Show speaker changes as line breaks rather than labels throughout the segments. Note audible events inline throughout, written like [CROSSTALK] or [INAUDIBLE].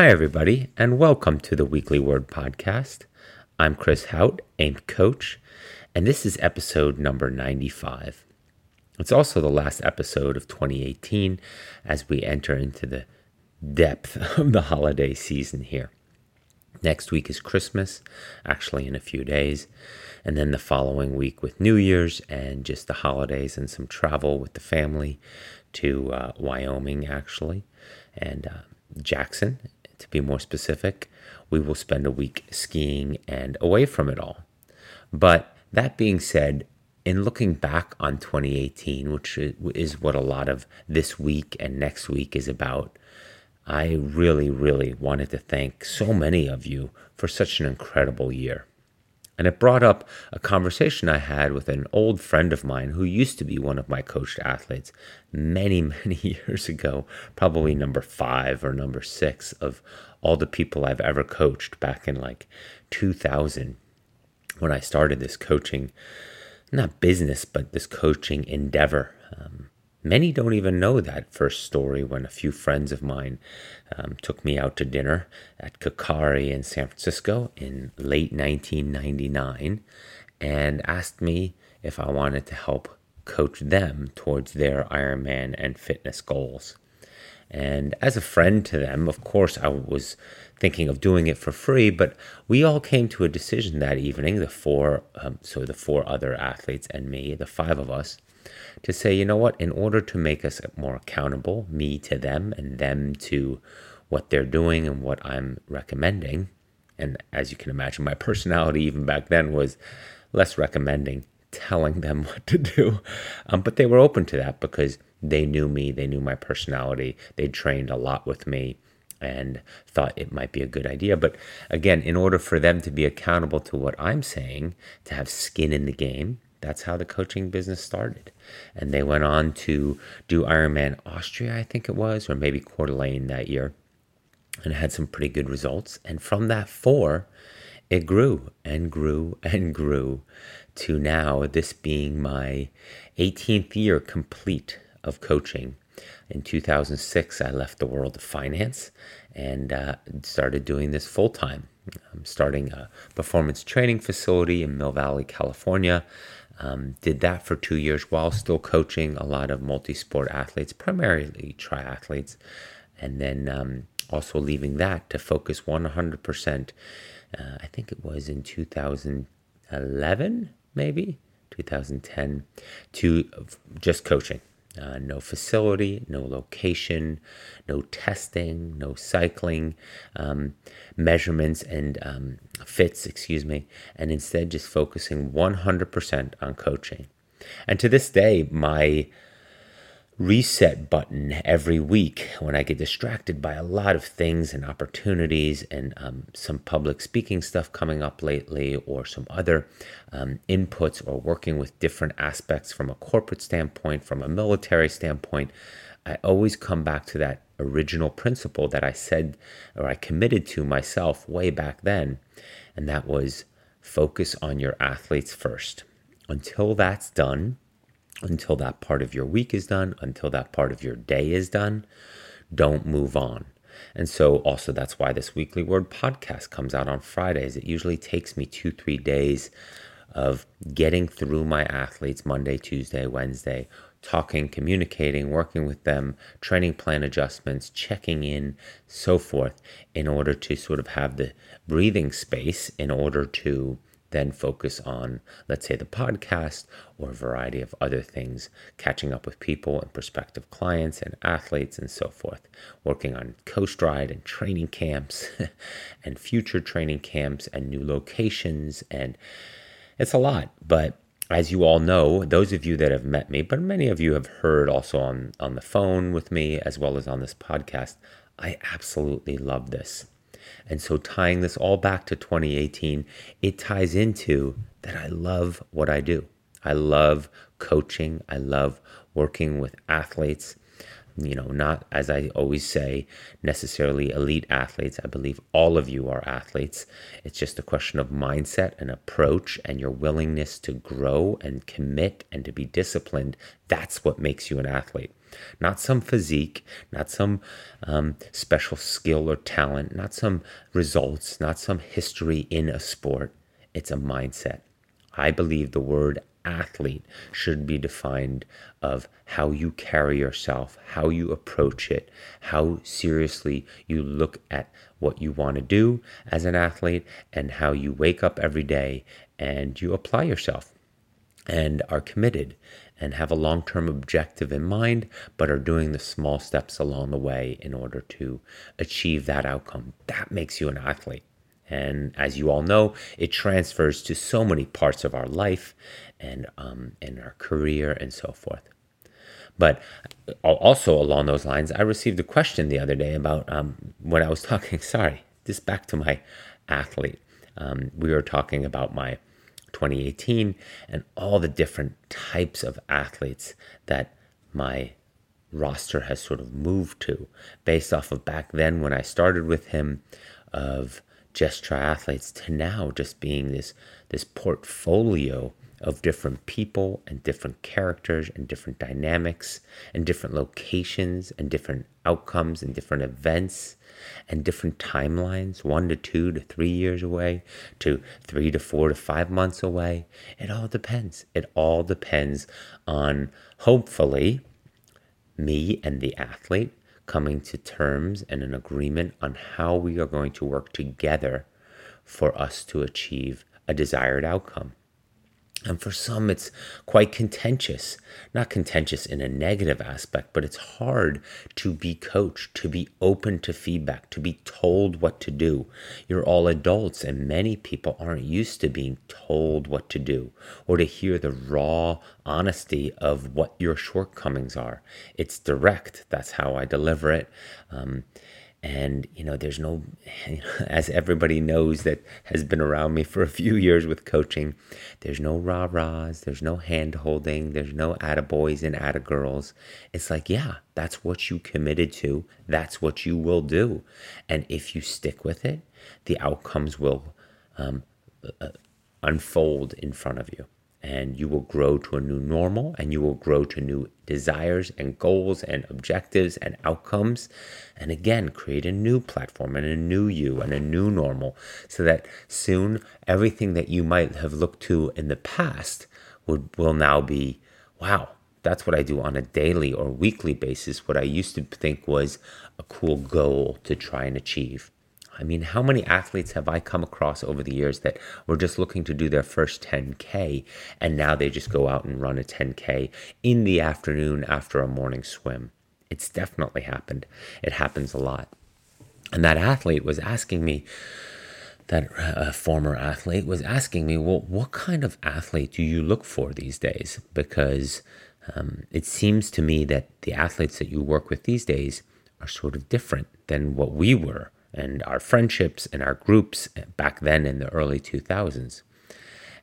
Hi, everybody, and welcome to the Weekly Word Podcast. I'm Chris Hauth, AIM Coach, and this is episode number 95. It's also the last episode of 2018 as we enter into the depth [LAUGHS] of the holiday season here. Next week is Christmas, actually, in a few days. And then the following week with New Year's and just the holidays and some travel with the family to uh, Wyoming, actually, and uh, Jackson, to be more specific. We will spend a week skiing and away from it all. But that being said, in looking back on 2018, which is what a lot of this week and next week is about, I really, really wanted to thank so many of you for such an incredible year. And it brought up a conversation I had with an old friend of mine who used to be one of my coached athletes many, [LAUGHS] many years ago, probably number five or number six of all the people I've ever coached back in like 2000 when I started this coaching, not business, but this coaching endeavor. Um, Many don't even know that first story when a few friends of mine um, took me out to dinner at Kokkari in San Francisco in late 1999 and asked me if I wanted to help coach them towards their Ironman and fitness goals. And as a friend to them, of course, I was thinking of doing it for free, but we all came to a decision that evening, the four, um, so the four other athletes and me, the five of us, to say, you know what, in order to make us more accountable, me to them and them to what they're doing and what I'm recommending. And as you can imagine, my personality even back then was less recommending, telling them [LAUGHS] what to do. Um, but they were open to that because they knew me, they knew my personality, they trained a lot with me and thought it might be a good idea. But again, in order for them to be accountable to what I'm saying, to have skin in the game, that's how the coaching business started. And they went on to do Ironman Austria, I think it was, or maybe Coeur d'Alene that year, and had some pretty good results. And from that four, it grew and grew and grew to now this being my 18th year complete of coaching. In 2006, I left the world of finance and uh, started doing this full time. I'm starting a performance training facility in Mill Valley, California. Um, did that for two years while still coaching a lot of multi sport athletes, primarily triathletes, and then um, also leaving that to focus 100%. Uh, I think it was in 2011, maybe 2010, to just coaching. Uh, no facility, no location, no testing, no cycling, um, measurements and um, fits, excuse me, and instead just focusing 100% on coaching. And to this day, my reset button every week when I get distracted by a lot of things and opportunities and um, some public speaking stuff coming up lately or some other um, inputs or working with different aspects from a corporate standpoint, from a military standpoint. I always come back to that original principle that I said or I committed to myself way back then, and that was focus on your athletes first. Until that's done, until that part of your week is done, until that part of your day is done. Don't move on. And so, also, that's why this weekly word podcast comes out on Fridays. It usually takes me two, three days of getting through my athletes Monday, Tuesday, Wednesday, talking, communicating, working with them, training plan adjustments, checking in, so forth, in order to sort of have the breathing space in order to then focus on, let's say, the podcast or a variety of other things, catching up with people and prospective clients and athletes and so forth, working on Coast Ride and training camps [LAUGHS] and future training camps and new locations. And it's a lot, but as you all know, those of you that have met me, but many of you have heard also on, on the phone with me as well as on this podcast, I absolutely love this. And so, tying this all back to 2018, it ties into that I love what I do. I love coaching, I love working with athletes. You know, not as I always say, necessarily elite athletes. I believe all of you are athletes. It's just a question of mindset and approach and your willingness to grow and commit and to be disciplined. That's what makes you an athlete. Not some physique, not some um, special skill or talent, not some results, not some history in a sport. It's a mindset. I believe the word athlete should be defined of how you carry yourself, how you approach it, how seriously you look at what you want to do as an athlete, and how you wake up every day and you apply yourself and are committed and have a long term objective in mind, but are doing the small steps along the way in order to achieve that outcome. That makes you an athlete. And as you all know, it transfers to so many parts of our life and um, in our career and so forth. But also along those lines, I received a question the other day about um, when I was [LAUGHS] talking. Sorry, this back to my athlete. Um, we were talking about my 2018 and all the different types of athletes that my roster has sort of moved to based off of back then when I started with him of just triathletes to now just being this this portfolio of different people and different characters and different dynamics and different locations and different outcomes and different events and different timelines one to two to three years away to three to four to five months away. It all depends. It all depends on hopefully me and the athlete coming to terms and an agreement on how we are going to work together for us to achieve a desired outcome. And for some, it's quite contentious. Not contentious in a negative aspect, but it's hard to be coached, to be open to feedback, to be told what to do. You're all adults, and many people aren't used to being told what to do or to hear the raw honesty of what your shortcomings are. It's direct. That's how I deliver it. Um, and you know there's no [LAUGHS] as everybody knows that has been around me for a few years with coaching there's no rah-rahs there's no hand holding there's no attaboys and attagirls. It's like yeah that's what you committed to. That's what you will do. And if you stick with it the outcomes will um, uh, unfold in front of you and you will grow to a new normal and you will grow to new desires and goals and objectives and outcomes. And again create a new platform and a new you and a new normal so that soon everything that you might have looked to in the past would will now be wow that's what I do on a daily or weekly basis. What I used to think was a cool goal to try and achieve I mean, how many athletes have I come across over the years that were just looking to do their first 10K and now they just go out and run a 10K in the afternoon after a morning swim? It's definitely happened. It happens a lot. And that athlete was asking me, that uh, former athlete was asking me, well, what kind of athlete do you look for these days? Because um, it seems to me that the athletes that you work with these days are sort of different than what we were and our friendships and our groups back then in the early 2000s.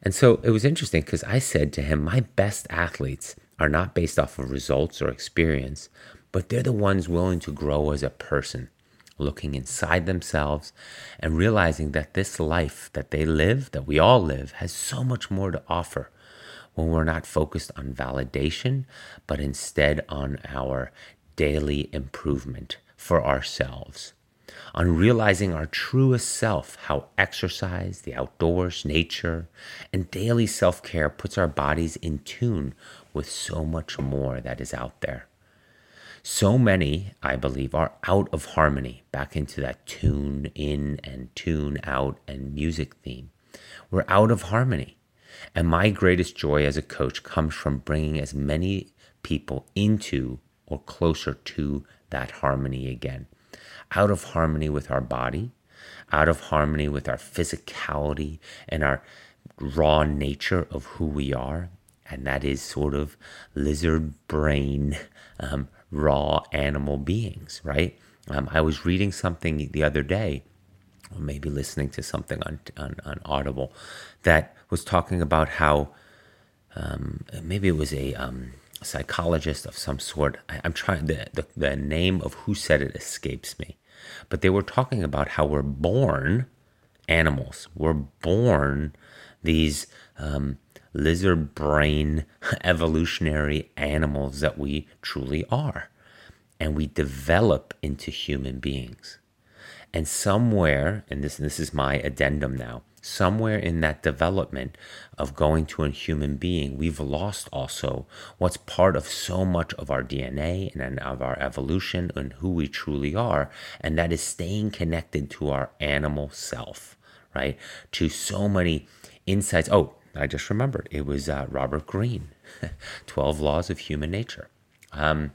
And so it was interesting because I said to him, My best athletes are not based off of results or experience, but they're the ones willing to grow as a person, looking inside themselves and realizing that this life that they live, that we all live, has so much more to offer when we're not focused on validation, but instead on our daily improvement for ourselves on realizing our truest self, how exercise, the outdoors, nature, and daily self care puts our bodies in tune with so much more that is out there. So many, I believe, are out of harmony, back into that tune in and tune out and music theme. We're out of harmony. And my greatest joy as a coach comes from bringing as many people into or closer to that harmony again out of harmony with our body, out of harmony with our physicality and our raw nature of who we are. And that is sort of lizard brain, um, raw animal beings, right? Um, I was reading something the other day, or maybe listening to something on, on, on Audible, that was talking about how um, maybe it was a um, psychologist of some sort. I, am trying the, the the name of who said it escapes me, but they were talking about how we're born animals. We're born these um, lizard brain [LAUGHS] evolutionary animals that we truly are. And we develop into human beings. And somewhere, and this, this is my addendum now, somewhere in that development of going to a human being, we've lost also what's part of so much of our DNA and of our evolution and who we truly are, and that is staying connected to our animal self, right? To so many insights. Oh, I just remembered it was uh, Robert Greene, [LAUGHS] 12 Laws of Human Nature. Um,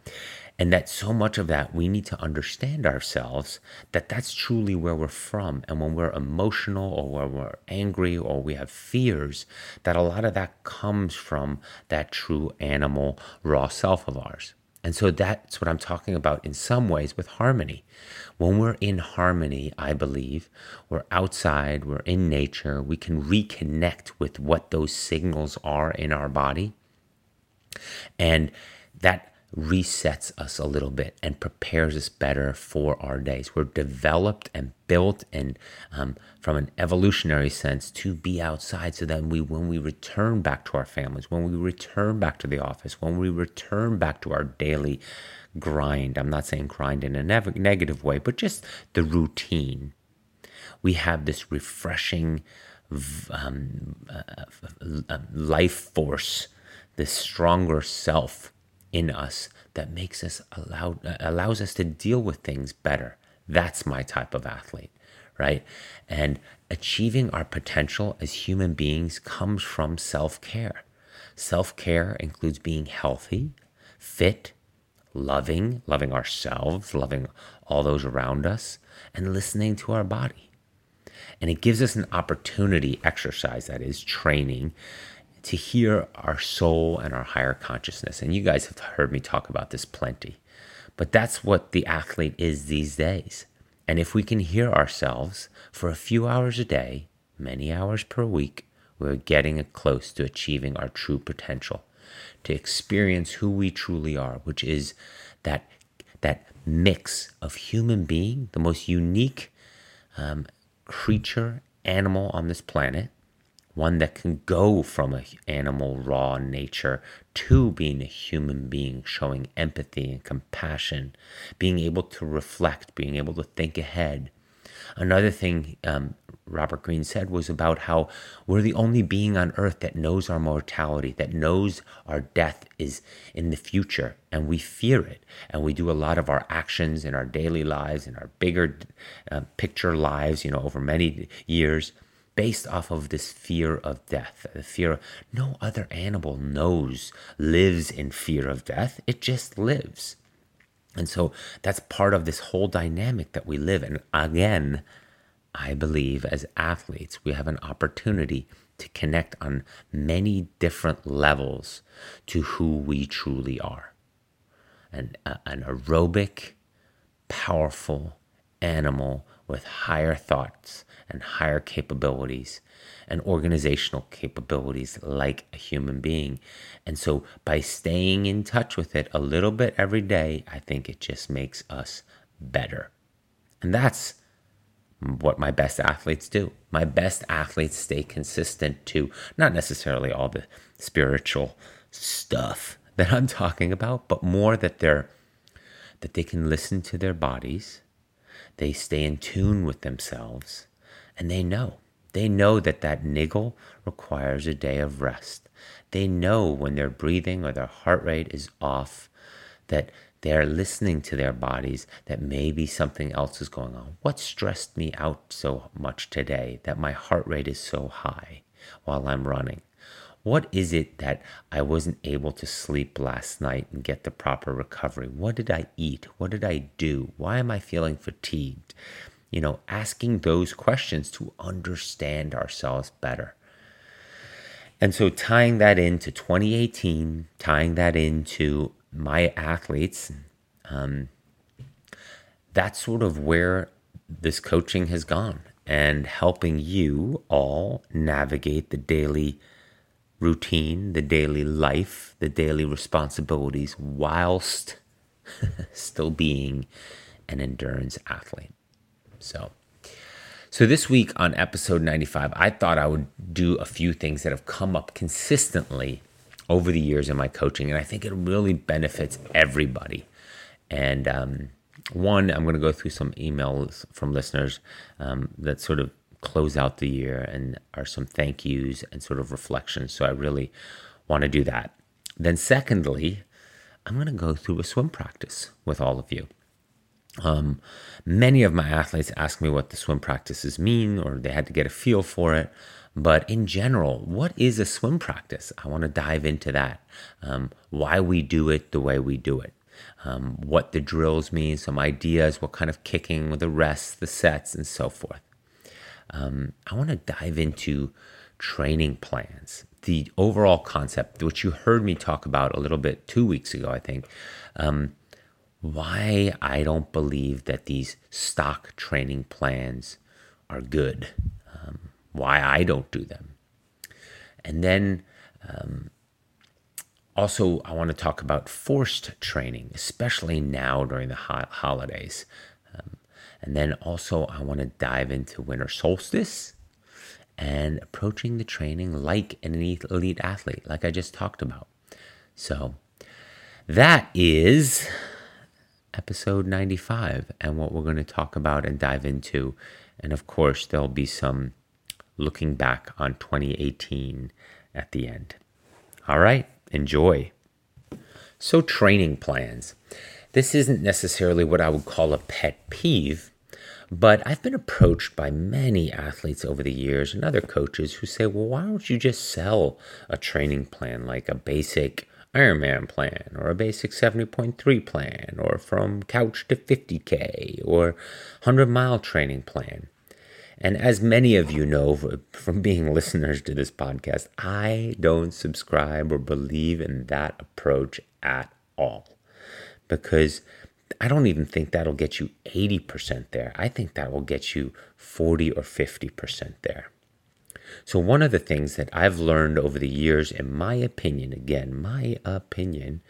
and that so much of that we need to understand ourselves that that's truly where we're from. And when we're emotional or when we're angry or we have fears that a lot of that comes from that true animal raw self of ours. And so that's what i'm talking about in some ways with harmony. When we're in harmony i believe we're outside we're in nature we can reconnect with what those signals are in our body. And that resets us a little bit and prepares us better for our days. We're developed and built and um, from an evolutionary sense to be outside so that we when we return back to our families, when we return back to the office, when we return back to our daily grind, I'm not saying grind in a ne- negative way, but just the routine. We have this refreshing um, uh, uh, life force, this stronger self in us that makes us allow allows us to deal with things better. That's my type of athlete, right? And achieving our potential as human beings comes from self-care. Self-care includes being healthy, fit, loving, loving ourselves, loving all those around us, and listening to our body. And it gives us an opportunity, exercise that is, training, to hear our soul and our higher consciousness. And you guys have heard me talk about this plenty. But that's what the athlete is these days. And if we can hear ourselves for a few hours a day, many hours per week, we're getting close to achieving our true potential, to experience who we truly are, which is that, that mix of human being, the most unique um, creature, animal on this planet, one that can go from an animal raw nature to being a human being, showing empathy and compassion, being able to reflect, being able to think ahead. Another thing um, Robert Greene said was about how we're the only being on earth that knows our mortality, that knows our death is in the future, and we fear it. And we do a lot of our actions in our daily lives, in our bigger uh, picture lives, you know, over many years based off of this fear of death. The fear no other animal knows, lives in fear of death. It just lives. And so that's part of this whole dynamic that we live in. Again, I believe as athletes, we have an opportunity to connect on many different levels to who we truly are. An, an aerobic, powerful animal with higher thoughts and higher capabilities and organizational capabilities like a human being. And so by staying in touch with it a little bit every day, I think it just makes us better. And that's what my best athletes do. My best athletes stay consistent to not necessarily all the spiritual stuff that I'm talking about, but more that they're that they can listen to their bodies, they stay in tune with themselves, and they know. They know that that niggle requires a day of rest. They know when their breathing or their heart rate is off that they're listening to their bodies that maybe something else is going on. What stressed me out so much today that my heart rate is so high while I'm running? What is it that I wasn't able to sleep last night and get the proper recovery? What did I eat? What did I do? Why am I feeling fatigued? You know, asking those questions to understand ourselves better. And so tying that into 2018, tying that into my athletes, um, that's sort of where this coaching has gone and helping you all navigate the daily routine, the daily life, the daily responsibilities whilst [LAUGHS] still being an endurance athlete. So, So, this week on episode 95, I thought I would do a few things that have come up consistently over the years in my coaching, and I think it really benefits everybody. And um, one, I'm going to go through some emails from listeners um, that sort of close out the year and are some thank yous and sort of reflections. So, I really want to do that. Then, secondly, I'm going to go through a swim practice with all of you. Um, many of my athletes ask me what the swim practices mean, or they had to get a feel for it. But in general, what is a swim practice? I want to dive into that. Um, why we do it the way we do it. Um, what the drills mean, some ideas, what kind of kicking, with the rests, the sets, and so forth. Um, I want to dive into training plans, the overall concept, which you heard me talk about a little bit two weeks ago, I think. Um, why I don't believe that these stock training plans are good, um, why I don't do them. And then um, also, I want to talk about forced training, especially now during the ho- holidays. Um, and then also, I want to dive into winter solstice and approaching the training like an elite athlete, like I just talked about. So, that is episode 95 and what we're going to talk about and dive into. And of course, there'll be some looking back on 2018 at the end. All right, enjoy. So, training plans. This isn't necessarily what I would call a pet peeve, but I've been approached by many athletes over the years and other coaches who say, well, why don't you just sell a training plan like a basic Ironman plan or a basic 70.3 plan or from couch to 50K or 100 mile training plan. And as many of you know [LAUGHS] from being listeners to this podcast, I don't subscribe or believe in that approach at all because I don't even think that'll get you 80% there. I think that will get you 40 or 50% there. So, one of the things that I've learned over the years, in my opinion, again, my opinion,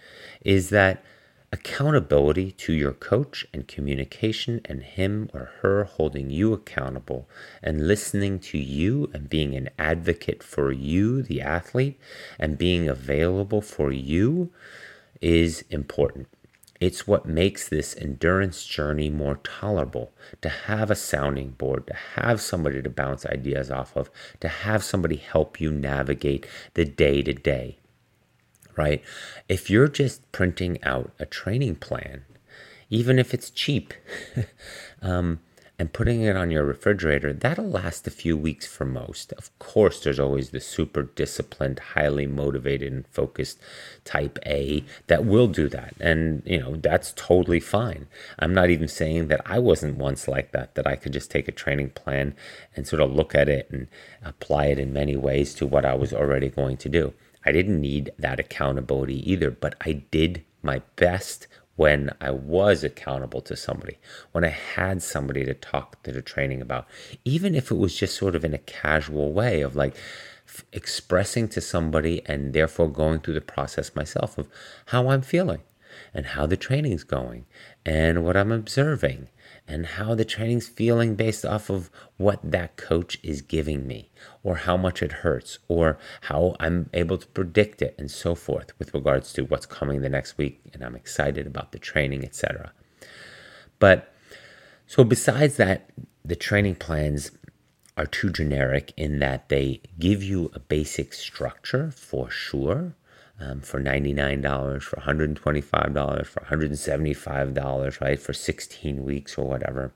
is that accountability to your coach and communication and him or her holding you accountable and listening to you and being an advocate for you, the athlete, and being available for you is important. It's what makes this endurance journey more tolerable to have a sounding board, to have somebody to bounce ideas off of, to have somebody help you navigate the day to day, right? If you're just printing out a training plan, even if it's cheap, [LAUGHS] um, and putting it on your refrigerator, that'll last a few weeks for most. Of course, there's always the super disciplined, highly motivated, and focused type A that will do that. And, you know, that's totally fine. I'm not even saying that I wasn't once like that, that I could just take a training plan and sort of look at it and apply it in many ways to what I was already going to do. I didn't need that accountability either, but I did my best when I was accountable to somebody, when I had somebody to talk to the training about, even if it was just sort of in a casual way of like f- expressing to somebody and therefore going through the process myself of how I'm feeling and how the training's going and what I'm observing and how the training's feeling based off of what that coach is giving me or how much it hurts or how I'm able to predict it and so forth with regards to what's coming the next week and I'm excited about the training etc. But so besides that the training plans are too generic in that they give you a basic structure for sure um, for $99, for $125, for $175, right? For 16 weeks or whatever.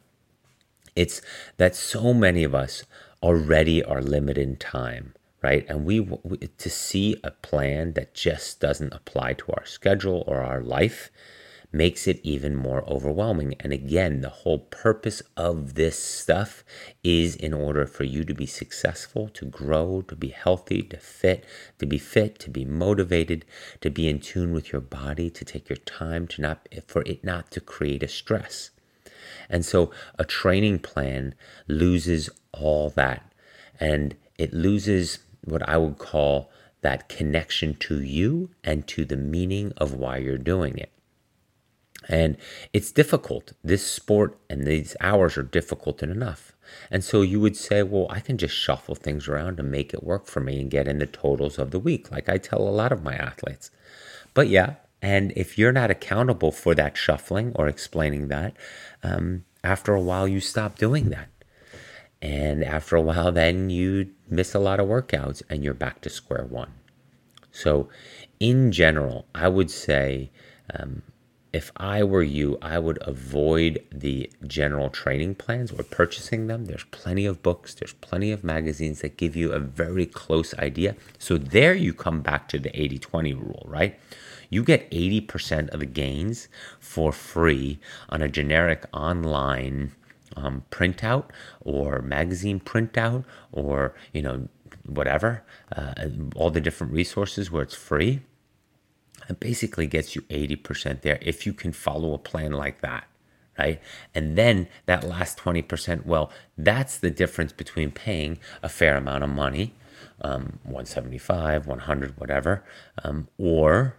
It's that so many of us already are limited in time, right? And we, we to see a plan that just doesn't apply to our schedule or our life makes it even more overwhelming. And again, the whole purpose of this stuff is in order for you to be successful, to grow, to be healthy, to fit, to be fit, to be motivated, to be in tune with your body, to take your time, to not for it not to create a stress. And so a training plan loses all that and it loses what I would call that connection to you and to the meaning of why you're doing it. And it's difficult. This sport and these hours are difficult enough. And so you would say, well, I can just shuffle things around and make it work for me and get in the totals of the week, like I tell a lot of my athletes. But yeah, and if you're not accountable for that shuffling or explaining that, um, after a while you stop doing that. And after a while, then you miss a lot of workouts and you're back to square one. So, in general, I would say um, if I were you, I would avoid the general training plans or purchasing them. There's plenty of books, there's plenty of magazines that give you a very close idea. So there you come back to the 80 20 rule, right? You get 80% of the gains for free on a generic online um, printout or magazine printout or, you know, whatever, uh, all the different resources where it's free it basically gets you 80% there if you can follow a plan like that, right? And then that last 20%, well, that's the difference between paying a fair amount of money, um, 175, 100, whatever, um, or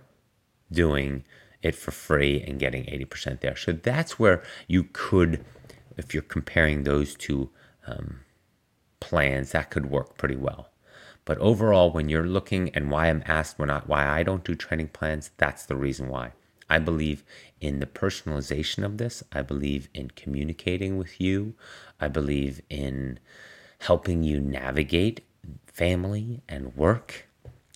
doing it for free and getting 80% there. So that's where you could, if you're comparing those two um, plans, that could work pretty well. But overall, when you're looking and why I'm asked when I, why I don't do training plans, that's the reason why. I believe in the personalization of this. I believe in communicating with you. I believe in helping you navigate family and work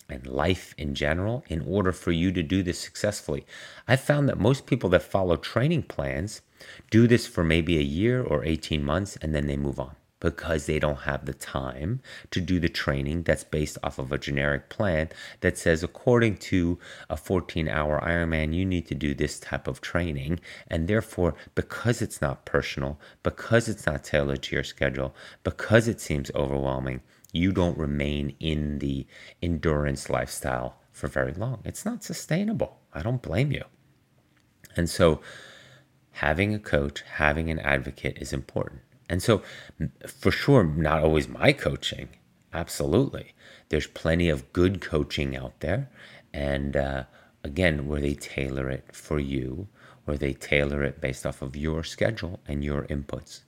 and life in general in order for you to do this successfully. I've found that most people that follow training plans do this for maybe a year or 18 months and then they move on because they don't have the time to do the training that's based off of a generic plan that says, according to a 14 hour Ironman, you need to do this type of training. And therefore, because it's not personal, because it's not tailored to your schedule, because it seems overwhelming, you don't remain in the endurance lifestyle for very long. It's not sustainable. I don't blame you. And so, having a coach, having an advocate is important. And so, for sure, not always my coaching. Absolutely. There's plenty of good coaching out there. And uh, again, where they tailor it for you, where they tailor it based off of your schedule and your inputs.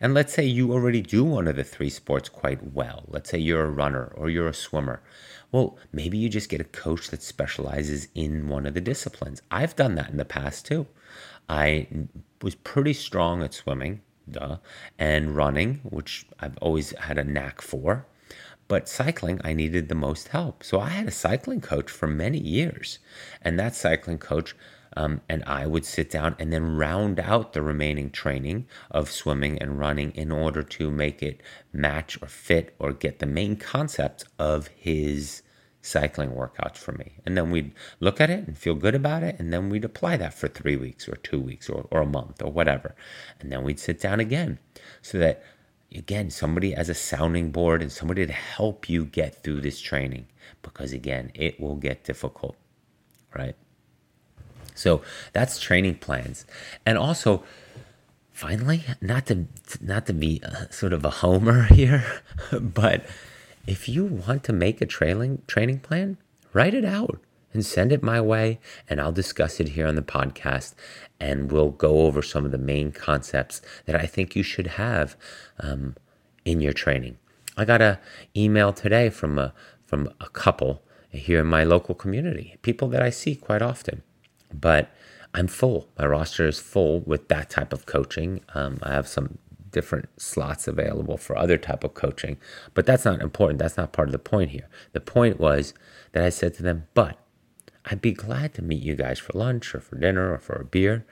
And let's say you already do one of the three sports quite well. Let's say you're a runner or you're a swimmer. Well, maybe you just get a coach that specializes in one of the disciplines. I've done that in the past too. I was pretty strong at swimming duh, and running, which I've always had a knack for. But cycling, I needed the most help. So I had a cycling coach for many years. And that cycling coach um, and I would sit down and then round out the remaining training of swimming and running in order to make it match or fit or get the main concept of his cycling workouts for me. And then we'd look at it and feel good about it. And then we'd apply that for three weeks or two weeks or, or a month or whatever. And then we'd sit down again so that, again, somebody as a sounding board and somebody to help you get through this training. Because again, it will get difficult, right? So that's training plans. And also, finally, not to not to be sort of a homer [LAUGHS] here, but if you want to make a trailing training plan, write it out and send it my way, and I'll discuss it here on the podcast. And we'll go over some of the main concepts that I think you should have um, in your training. I got an email today from a from a couple here in my local community, people that I see quite often, but I'm full. My roster is full with that type of coaching. Um, I have some different slots available for other type of coaching but that's not important. That's not part of the point here. The point was that i said to them but i'd be glad to meet you guys for lunch or for dinner or for a beer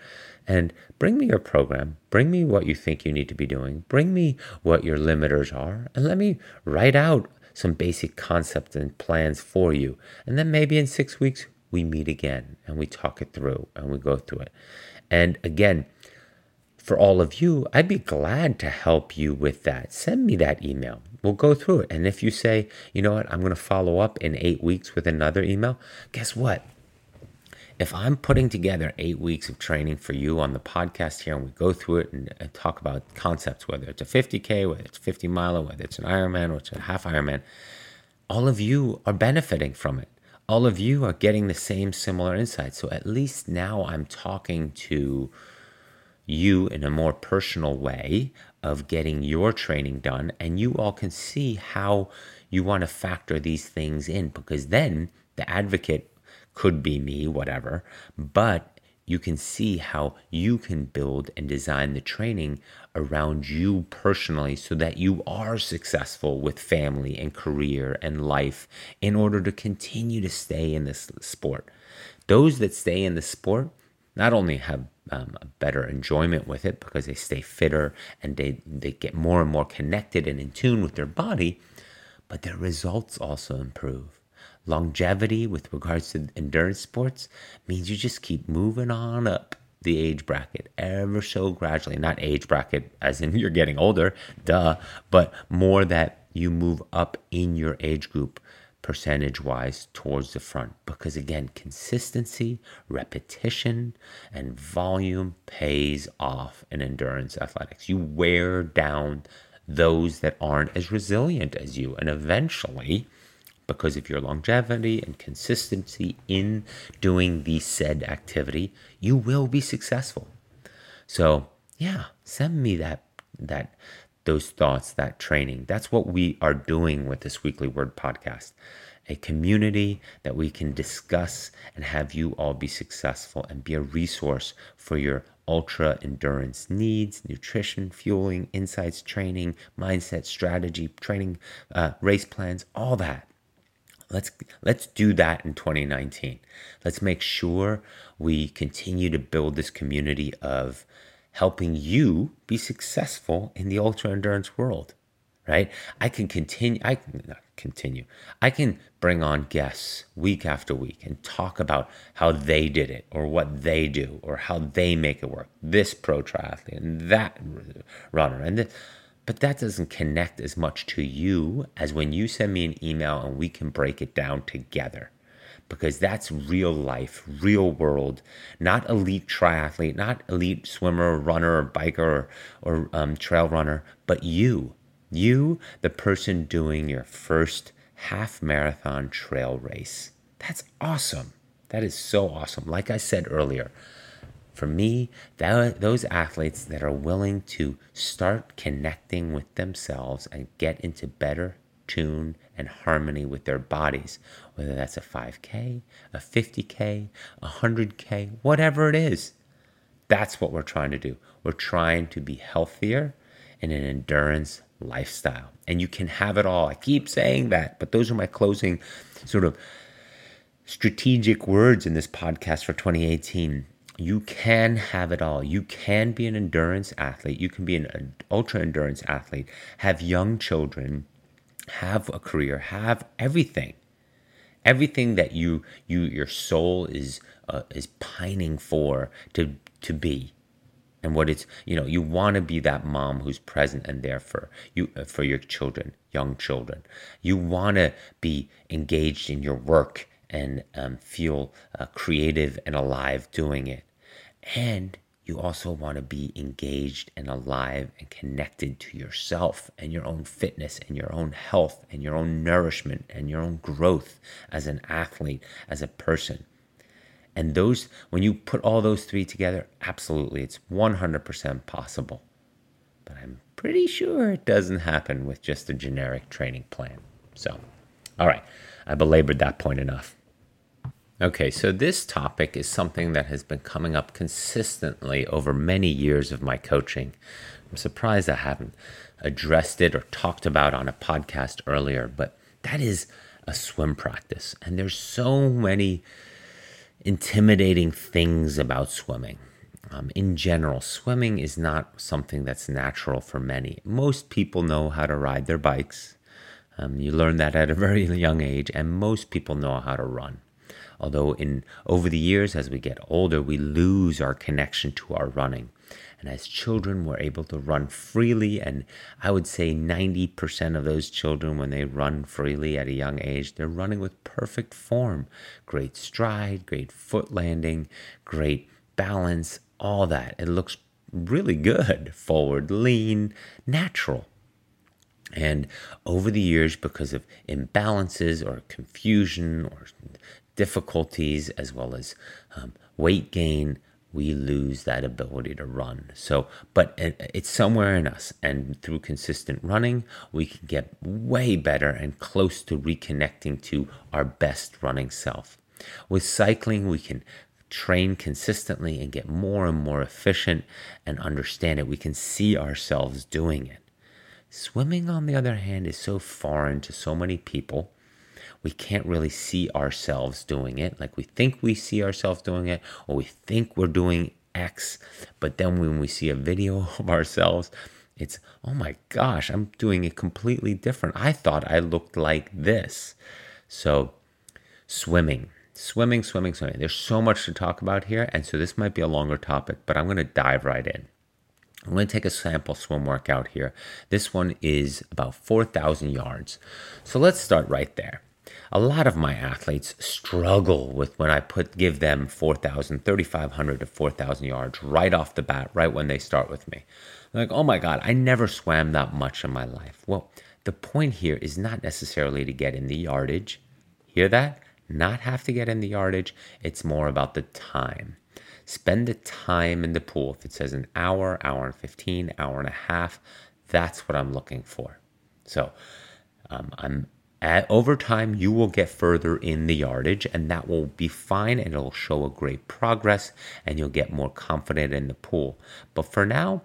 and bring me your program. Bring me what you think you need to be doing. Bring me what your limiters are and let me write out some basic concepts and plans for you. And then maybe in six weeks we meet again and we talk it through and we go through it. And again for all of you, I'd be glad to help you with that. Send me that email. We'll go through it. And if you say, you know what, I'm going to follow up in eight weeks with another email, guess what? If I'm putting together eight weeks of training for you on the podcast here and we go through it and, and talk about concepts, whether it's a 50K, whether it's 50 miler, whether it's an Ironman or it's a half Ironman, all of you are benefiting from it. all of you are getting the same similar insights. So at least now I'm talking to you in a more personal way of getting your training done, and you all can see how you want to factor these things in because then the advocate could be me, whatever, but you can see how you can build and design the training around you personally so that you are successful with family and career and life in order to continue to stay in this sport. Those that stay in the sport not only have um, a better enjoyment with it because they stay fitter and they, they get more and more connected and in tune with their body, but their results also improve longevity with regards to endurance sports means you just keep moving on up the age bracket ever so gradually. Not age bracket as in [LAUGHS] you're getting older, duh, but more that you move up in your age group percentage wise towards the front. Because again, consistency, repetition, and volume pays off in endurance athletics. You wear down those that aren't as resilient as you, and eventually, because of your longevity and consistency in doing the said activity, you will be successful. So, yeah, send me that that those thoughts, that training. That's what we are doing with this weekly word podcast. A community that we can discuss and have you all be successful and be a resource for your ultra endurance needs, nutrition, fueling, insights, training, mindset, strategy, training, uh, race plans, all that. Let's let's do that in 2019. Let's make sure we continue to build this community of helping you be successful in the ultra endurance world. Right? I can continue I can continue. I can bring on guests week after week and talk about how they did it or what they do or how they make it work. This pro triathlete and that runner and this but that doesn't connect as much to you as when you send me an email and we can break it down together. Because that's real life, real world, not elite triathlete, not elite swimmer, runner, or biker, or, or um, trail runner, but you. You, the person doing your first half marathon trail race. That's awesome. That is so awesome. Like I said earlier, for me, that, those athletes that are willing to start connecting with themselves and get into better tune and harmony with their bodies, whether that's a 5K, a 50K, a 100K, whatever it is. That's what we're trying to do. We're trying to be healthier in an endurance lifestyle. And you can have it all. I keep saying that, but those are my closing sort of strategic words in this podcast for 2018 you can have it all. You can be an endurance athlete. You can be an ultra endurance athlete, have young children, have a career, have everything. Everything that you you your soul is uh, is pining for to to be. And what it's, you know, you want to be that mom who's present and there for you uh, for your children, young children. You want to be engaged in your work and um, feel uh, creative and alive doing it. And you also want to be engaged and alive and connected to yourself and your own fitness and your own health and your own nourishment and your own growth as an athlete, as a person. And those, when you put all those three together, absolutely, it's 100% possible. But I'm pretty sure it doesn't happen with just a generic training plan. So, all right, I belabored that point enough. Okay, so this topic is something that has been coming up consistently over many years of my coaching. I'm surprised I haven't addressed it or talked about on a podcast earlier, but that is a swim practice. And there's so many intimidating things about swimming. Um, in general, swimming is not something that's natural for many. Most people know how to ride their bikes. Um, you learn that at a very young age, and most people know how to run. Although in over the years, as we get older, we lose our connection to our running. And as children, we're able to run freely. And I would say 90% of those children, when they run freely at a young age, they're running with perfect form great stride, great foot landing, great balance, all that. It looks really good, forward lean, natural. And over the years, because of imbalances or confusion or difficulties, as well as um, weight gain, we lose that ability to run. So, but it's somewhere in us. And through consistent running, we can get way better and close to reconnecting to our best running self. With cycling, we can train consistently and get more and more efficient and understand it. We can see ourselves doing it. Swimming, on the other hand, is so foreign to so many people. We can't really see ourselves doing it. Like we think we see ourselves doing it, or we think we're doing X, but then when we see a video [LAUGHS] of ourselves, it's, oh my gosh, I'm doing it completely different. I thought I looked like this. So, swimming, swimming, swimming, swimming. There's so much to talk about here. And so, this might be a longer topic, but I'm going to dive right in. I'm going to take a sample swim workout here. This one is about 4,000 yards. So let's start right there. A lot of my athletes struggle with when I put give them 4,000, 3,500 to 4,000 yards right off the bat, right when they start with me. They're like, oh my God, I never swam that much in my life. Well, the point here is not necessarily to get in the yardage. Hear that? Not have to get in the yardage. It's more about the time. Spend the time in the pool. If it says an hour, hour and 15, hour and a half, that's what I'm looking for. So um, I'm at, over time, you will get further in the yardage, and that will be fine, and it'll show a great progress, and you'll get more confident in the pool. But for now,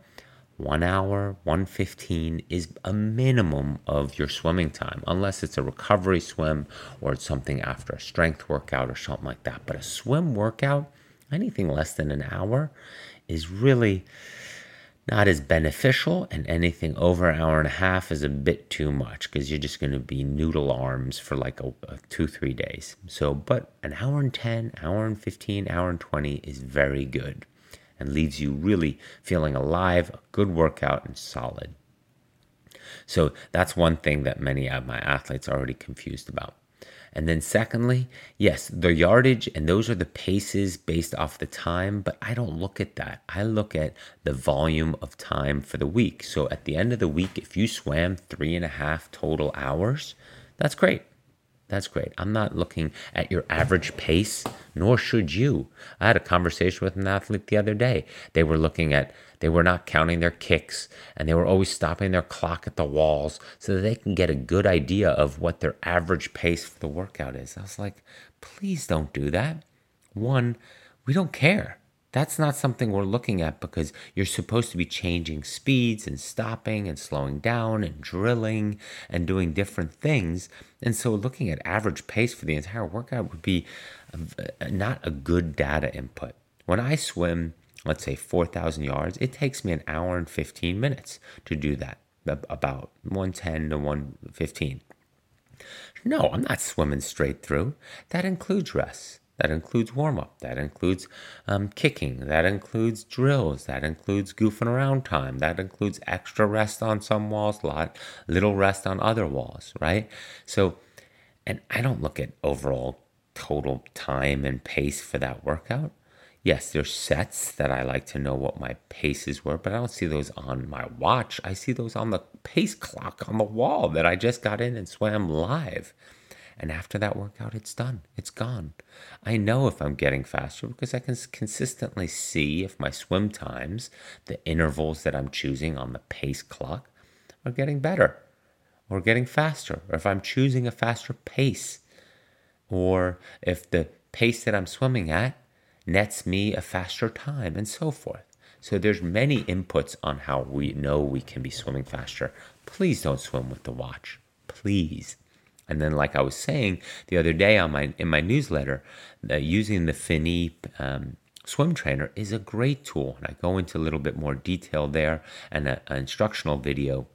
one hour, 115 is a minimum of your swimming time, unless it's a recovery swim or it's something after a strength workout or something like that. But a swim workout, anything less than an hour is really not as beneficial and anything over an hour and a half is a bit too much because you're just going to be noodle arms for like a, a, two three days. So but an hour and 10 hour and 15 hour and 20 is very good and leaves you really feeling alive a good workout and solid. So that's one thing that many of my athletes are already confused about and then, secondly, yes, the yardage and those are the paces based off the time, but I don't look at that. I look at the volume of time for the week. So at the end of the week, if you swam three and a half total hours, that's great. That's great. I'm not looking at your average pace, nor should you. I had a conversation with an athlete the other day. They were looking at, they were not counting their kicks, and they were always stopping their clock at the walls so that they can get a good idea of what their average pace for the workout is. I was like, please don't do that. One, we don't care. That's not something we're looking at because you're supposed to be changing speeds and stopping and slowing down and drilling and doing different things. And so looking at average pace for the entire workout would be uh, not a good data input. When I swim, let's say 4,000 yards, it takes me an hour and 15 minutes to do that, about 110 to 115. No, I'm not swimming straight through. That includes rest. That includes warm up. That includes um, kicking. That includes drills. That includes goofing around time. That includes extra rest on some walls, lot little rest on other walls, right? So, and I don't look at overall total time and pace for that workout. Yes, there's sets that I like to know what my paces were, but I don't see those on my watch. I see those on the pace clock on the wall that I just got in and swam live. And after that workout, it's done. It's gone. I know if I'm getting faster because I can consistently see if my swim times, the intervals that I'm choosing on the pace clock, are getting better or getting faster, or if I'm choosing a faster pace, or if the pace that I'm swimming at nets me a faster time, and so forth. So there's many inputs on how we know we can be swimming faster. Please don't swim with the watch. Please. And then, like I was saying the other day on my in my newsletter, uh, using the Finis um, swim trainer is a great tool, and I go into a little bit more detail there and an instructional video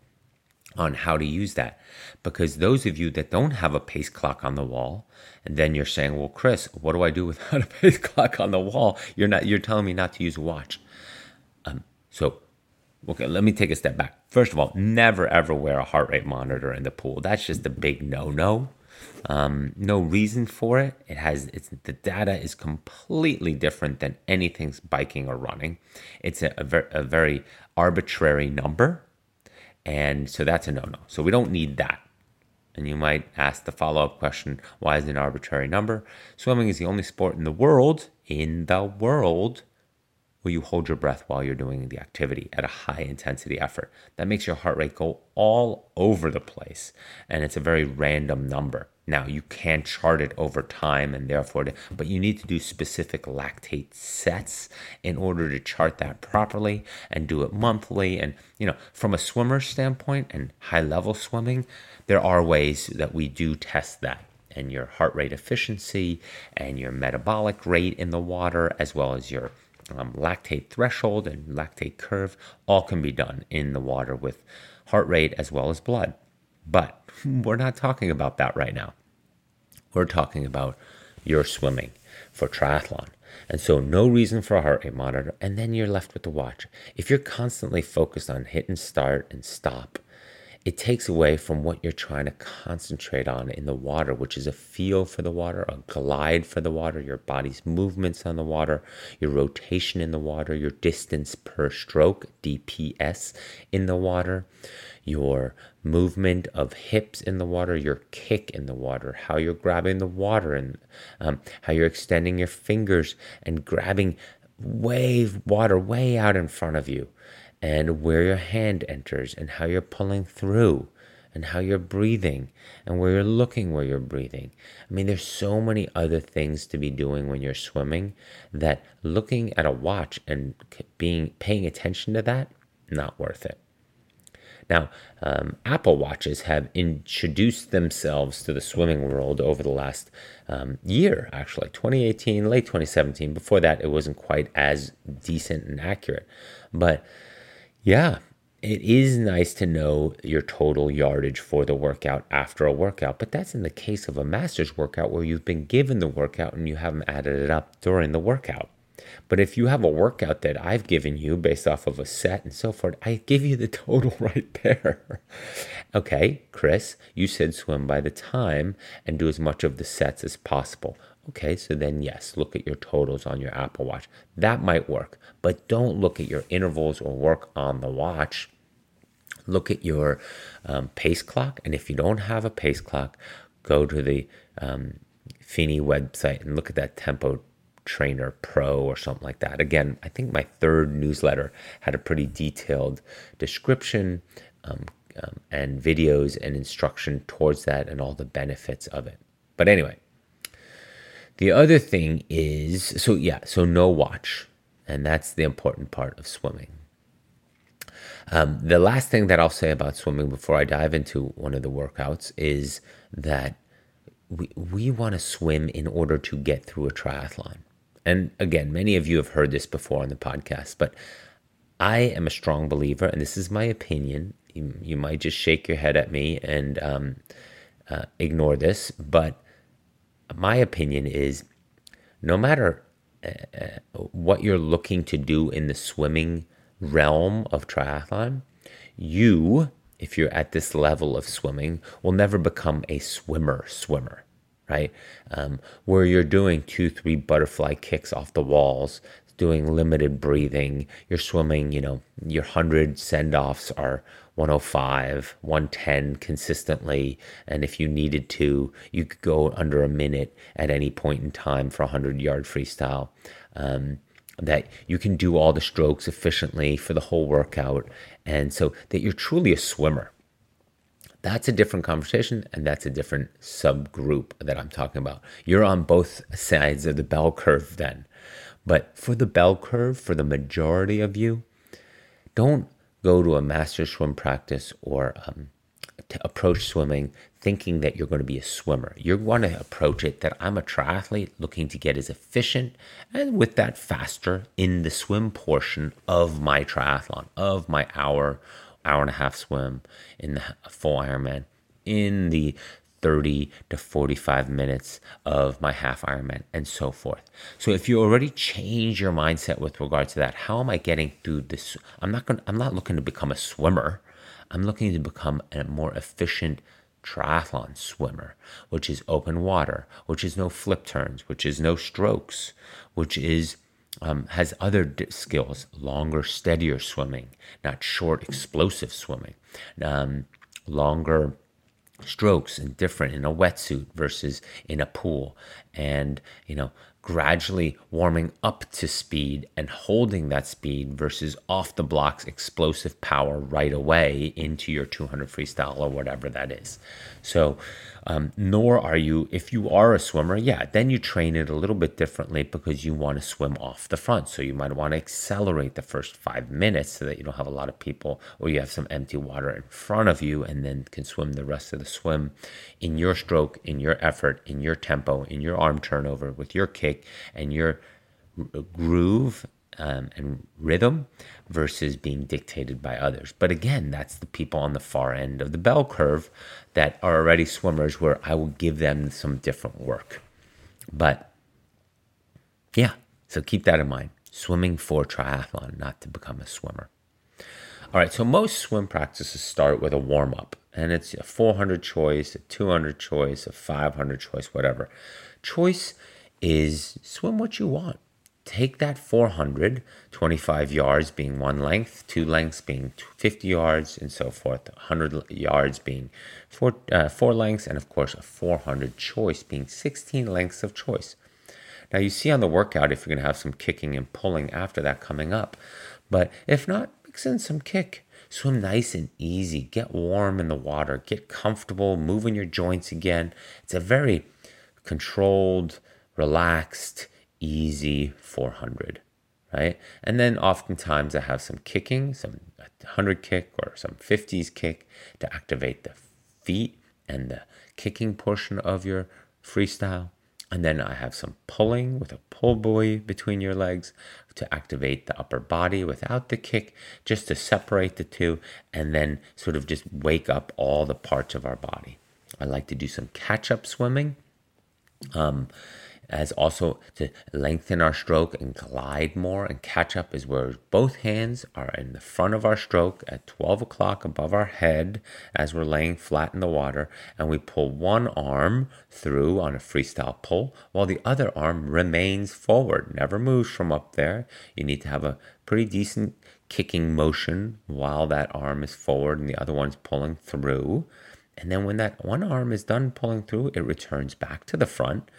on how to use that. Because those of you that don't have a pace clock on the wall, and then you're saying, "Well, Chris, what do I do [LAUGHS] without a pace clock on the wall?" You're not. You're telling me not to use a watch. Um, so Okay, let me take a step back. First of all, never ever wear a heart rate monitor in the pool. That's just a big no-no. Um, no reason for it. It has it's the data is completely different than anything biking or running. It's a, a, ver, a very arbitrary number, And so that's a no no. So we don't need that. And you might ask the follow up question why is it an arbitrary number? Swimming is the only sport in the world, in the world, where you hold your breath while you're doing the activity at a high intensity effort. That makes your heart rate go all over the place. And it's a very random number. Now, you can chart it over time and therefore, but you need to do specific lactate sets in order to chart that properly and do it monthly. And, you know, from a swimmer standpoint and high level swimming, there are ways that we do test that and your heart rate efficiency and your metabolic rate in the water, as well as your um, lactate threshold and lactate curve, all can be done in the water with heart rate as well as blood. But [LAUGHS] we're not talking about that right now. We're talking about your swimming for triathlon. And so, no reason for a heart rate monitor, and then you're left with the watch. If you're constantly focused on hit and start and stop, it takes away from what you're trying to concentrate on in the water, which is a feel for the water, a glide for the water, your body's movements on the water, your rotation in the water, your distance per stroke, DPS, in the water, your movement of hips in the water, your kick in the water, how you're grabbing the water, and um, how you're extending your fingers and grabbing wave water way out in front of you and where your hand enters and how you're pulling through and how you're breathing and where you're looking where you're breathing. I mean, there's so many other things to be doing when you're swimming that looking at a watch and being paying attention to that, not worth it. Now, um, Apple Watches have introduced themselves to the swimming world over the last um, year, actually, 2018, late 2017. Before that, it wasn't quite as decent and accurate. But yeah, it is nice to know your total yardage for the workout after a workout, but that's in the case of a master's workout where you've been given the workout and you haven't added it up during the workout. But if you have a workout that I've given you based off of a set and so forth, I give you the [LAUGHS] total right there. okay, Chris, you said swim by the time and do as much of the sets as possible. Okay, so then yes, look at your totals on your Apple Watch. That might work, but don't look at your intervals or work on the watch. Look at your um, pace clock, and if you don't have a pace clock, go to the um, website and look at that Tempo Trainer Pro or something like that. Again, I think my third newsletter had a pretty detailed description um, um, and videos and instruction towards that and all the benefits of it. But anyway, the other thing is so, yeah, so no watch. And that's the important part of swimming. Um, the last thing that I'll say about swimming before I dive into one of the workouts is that we, we want to swim in order to get through a triathlon. And again, many of you have heard this before on the podcast, but I am a strong believer, and this is my opinion. You, you might just shake your head at me and um, uh, ignore this, but my opinion is no matter uh, uh, what you're looking to do in the swimming realm of triathlon, you, if you're at this level of swimming, will never become a swimmer swimmer, right? Um, where you're doing two, three butterfly kicks off the walls, doing limited breathing, you're swimming, you know, your 100 send offs are 105, 110 consistently. And if you needed to, you could go under a minute at any point in time for a 100 yard freestyle. Um, that you can do all the strokes efficiently for the whole workout. And so that you're truly a swimmer. That's a different conversation, and that's a different subgroup that I'm talking about. You're on both sides of the bell curve then. But for the bell curve, for the majority of you, don't go to a master swim practice or um, approach swimming thinking that you're going to be a swimmer. You're going to approach it that I'm a triathlete looking to get as efficient and with that faster in the swim portion of my triathlon, of my hour, hour and a half swim in the full Ironman, in the 30 to 45 minutes of my half Ironman and so forth. So if you already change your mindset with regard to that, how am I getting through this? I'm not going I'm not looking to become a swimmer. I'm looking to become a more efficient triathlon swimmer, which is open water, which is no flip turns, which is no strokes, which is um, has other d- skills, longer, steadier swimming, not short, explosive swimming, um, longer strokes and different in a wetsuit versus in a pool, and you know gradually warming up to speed and holding that speed versus off the blocks explosive power right away into your 200 freestyle or whatever that is. So, um, nor are you, if you are a swimmer, yeah, then you train it a little bit differently because you want to swim off the front. So you might want to accelerate the first five minutes so that you don't have a lot of people or you have some empty water in front of you and then can swim the rest of the swim in your stroke, in your effort, in your tempo, in your arm turnover, with your kick and your groove um, and rhythm versus being dictated by others. But again, that's the people on the far end of the bell curve that are already swimmers where I will give them some different work. But yeah, so keep that in mind. Swimming for triathlon, not to become a swimmer. All right, so most swim practices start with a warm up, and it's a 400 choice, a 200 choice, a 500 choice, whatever. Choice is swim what you want take that 400, 25 yards being one length, two lengths being 50 yards, and so forth, 100 yards being four, uh, four lengths, and of course, a 400 choice being 16 lengths of choice. Now, you see on the workout if you're going to have some kicking and pulling after that coming up, but if not, mix in some kick. Swim nice and easy, get warm in the water, get comfortable, moving your joints again. It's a very controlled, relaxed, easy 400, right? And then oftentimes I have some kicking, some 100 kick or some 50s kick to activate the feet and the kicking portion of your freestyle. And then I have some pulling with a pull buoy between your legs to activate the upper body without the kick, just to separate the two and then sort of just wake up all the parts of our body. I like to do some catch up swimming. Um, as also to lengthen our stroke and glide more and catch up is where both hands are in the front of our stroke at 12 o'clock above our head as we're laying flat in the water and we pull one arm through on a freestyle pull while the other arm remains forward never moves from up there. You need to have a pretty decent kicking motion while that arm is forward and the other one's pulling through. And then when that one arm is done pulling through it returns back to the front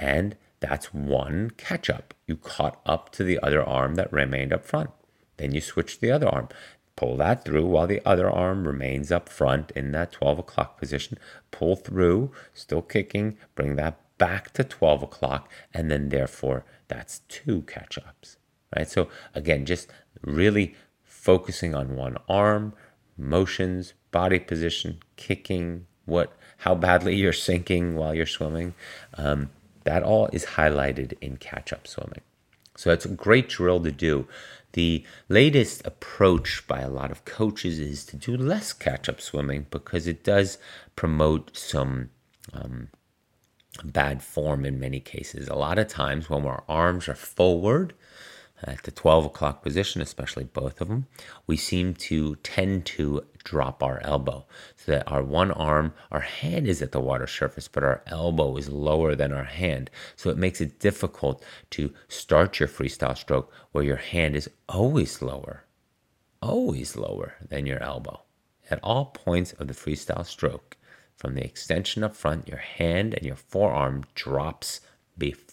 and that's one catch up. You caught up to the other arm that remained up front. Then you switch to the other arm. Pull that through while the other arm remains up front in that 12 o'clock position. Pull through, still kicking, bring that back to 12 o'clock, and then therefore that's two catch ups. Right? So again, just really focusing on one arm, motions, body position, kicking, what how badly [LAUGHS] you're sinking while you're swimming. Um, that all is highlighted in catch up swimming. So it's a great drill to do. The latest approach by a lot of coaches is to do less catch up swimming because it does promote some um, bad form in many cases. A lot of times when our arms are forward, at the 12 o'clock position, especially both of them, we seem to tend to drop our elbow so that our one arm, our hand is at the water surface, but our elbow is lower than our hand. So it makes it difficult to start your freestyle stroke where your hand is always lower, always lower than your elbow at all points of the freestyle stroke. From the extension up front, your hand and your forearm drops before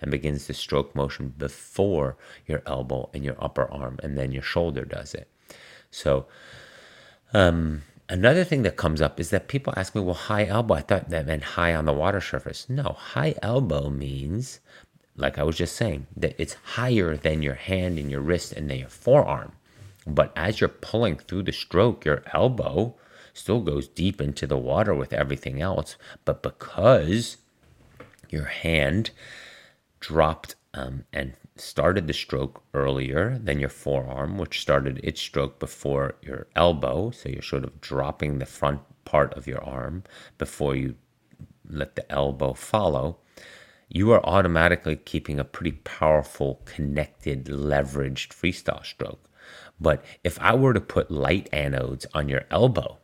and begins the stroke motion before your elbow and your upper arm, and then your shoulder does it. So, um, another thing that comes up is that people ask me, well, high elbow, I thought that meant high on the water surface. No, high elbow means, like I was just saying, that it's higher than your hand and your wrist and then your forearm. But as you're pulling through the stroke, your elbow still goes deep into the water with everything else. But because your hand dropped um, and started the stroke earlier than your forearm, which started its stroke before your elbow. So you're sort of dropping the front part of your arm before you let the elbow follow. You are automatically keeping a pretty powerful, connected, leveraged freestyle stroke. But if I were to put light anodes on your elbow